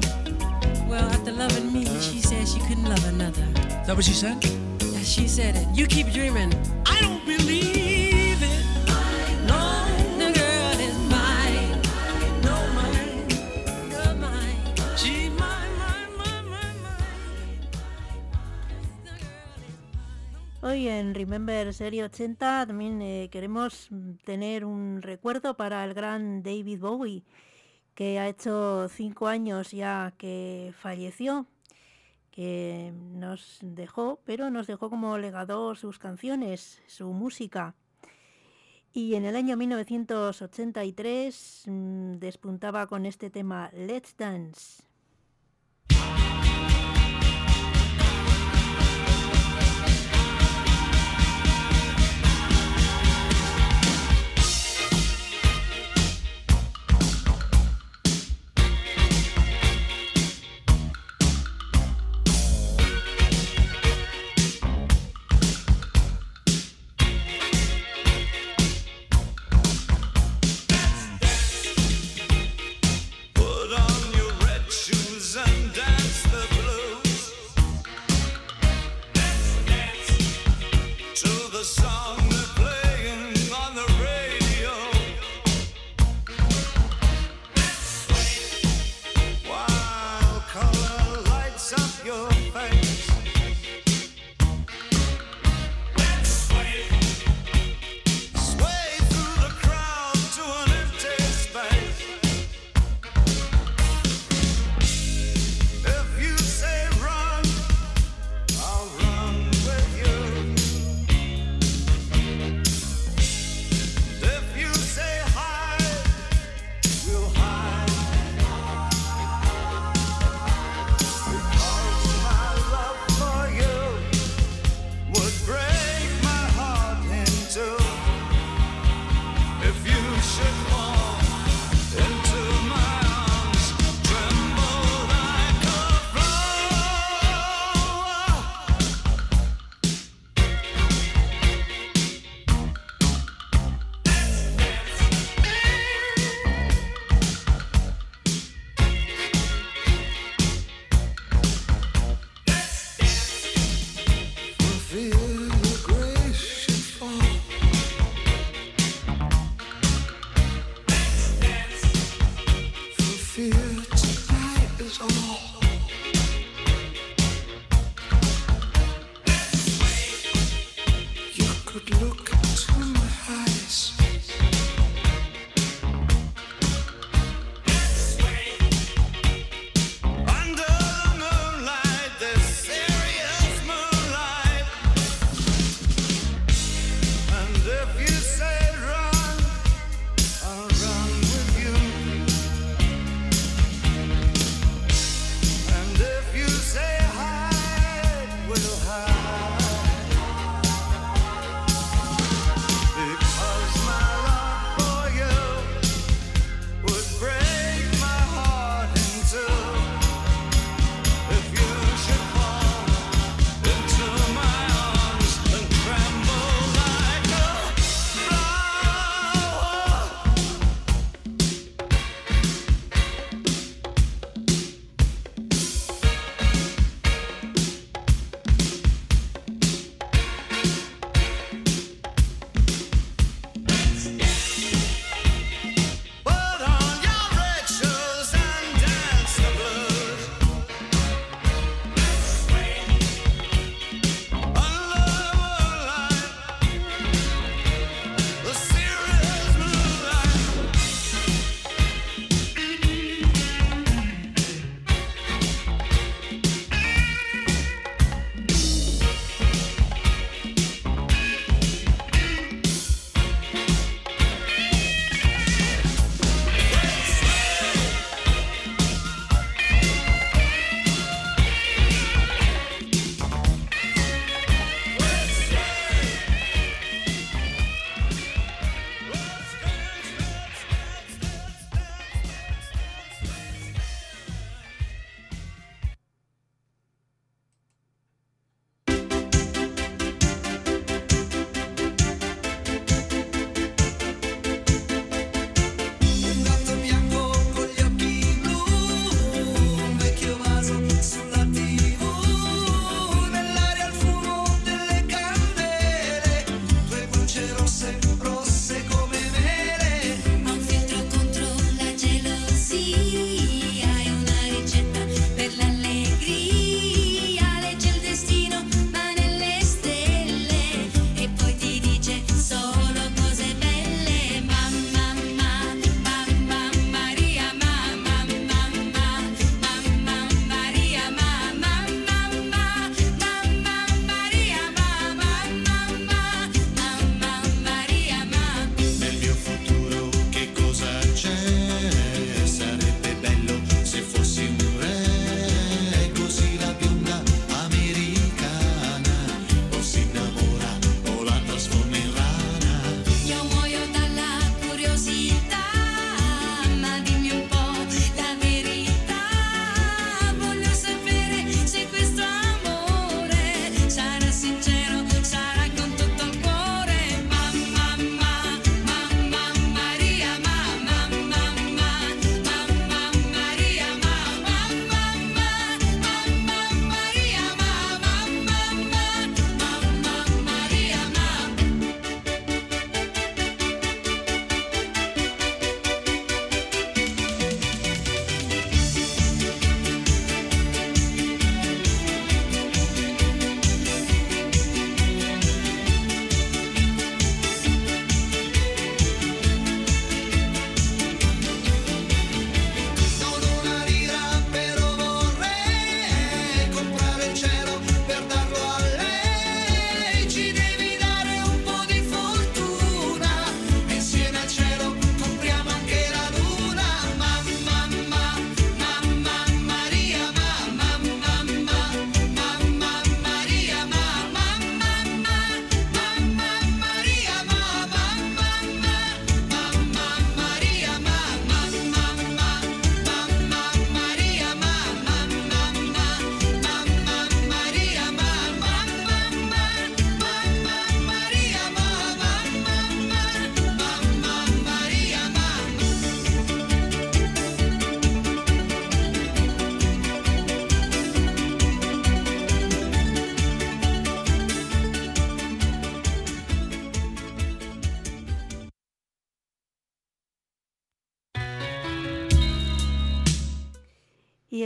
Well, after loving me, she said she couldn't love another. Is that what she said? Yeah, she said it. You keep dreaming. I don't believe it. No, girl is mine. No, mine. Mine. Mine. Hoy en Remember Serie 80 también eh, queremos tener un recuerdo para el gran David Bowie que ha hecho cinco años ya que falleció, que nos dejó, pero nos dejó como legado sus canciones, su música. Y en el año 1983 mm, despuntaba con este tema Let's Dance.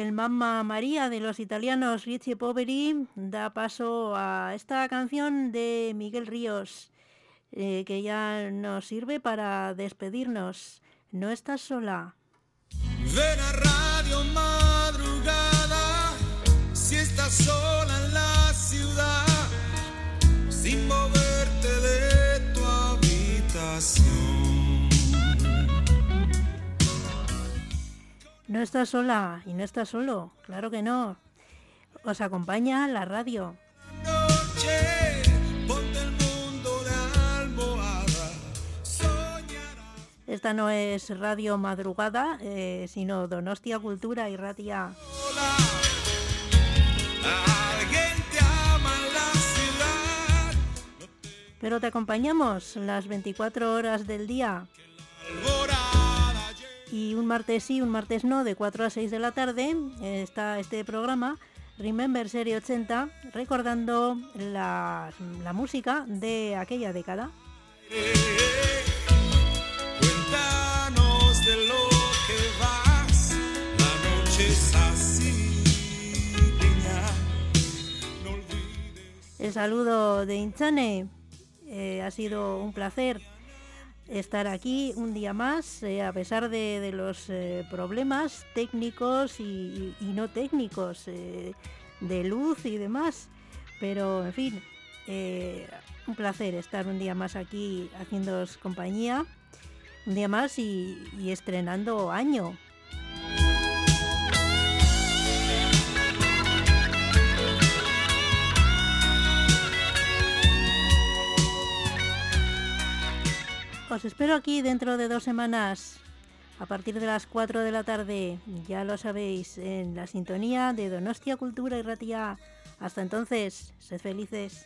El Mamma María de los italianos Ricci Poveri da paso a esta canción de Miguel Ríos, eh, que ya nos sirve para despedirnos. No estás sola. Radio Madrugada si estás sola en la ciudad, sin moverte de tu habitación. No estás sola y no estás solo, claro que no. Os acompaña la radio. Noche, ponte el mundo de almohada, soñarás. Esta no es radio madrugada, eh, sino Donostia Cultura y Ratia. Pero te acompañamos las 24 horas del día y un martes sí, un martes no, de 4 a 6 de la tarde está este programa Remember Serie 80 recordando la, la música de aquella década. Cuéntanos de lo que vas, la noche es así, niña. No olvides. El saludo de Inchane, eh, ha sido un placer estar aquí un día más, eh, a pesar de, de los eh, problemas técnicos y, no técnicos, eh, de luz y demás. Pero, en fin, un placer estar un día más aquí haciéndoos compañía, un día más y estrenando año. Os espero aquí dentro de dos semanas, a partir de las 4 de la tarde, ya lo sabéis, en la sintonía de Donostia Cultura y Ratia. Hasta entonces, sed felices.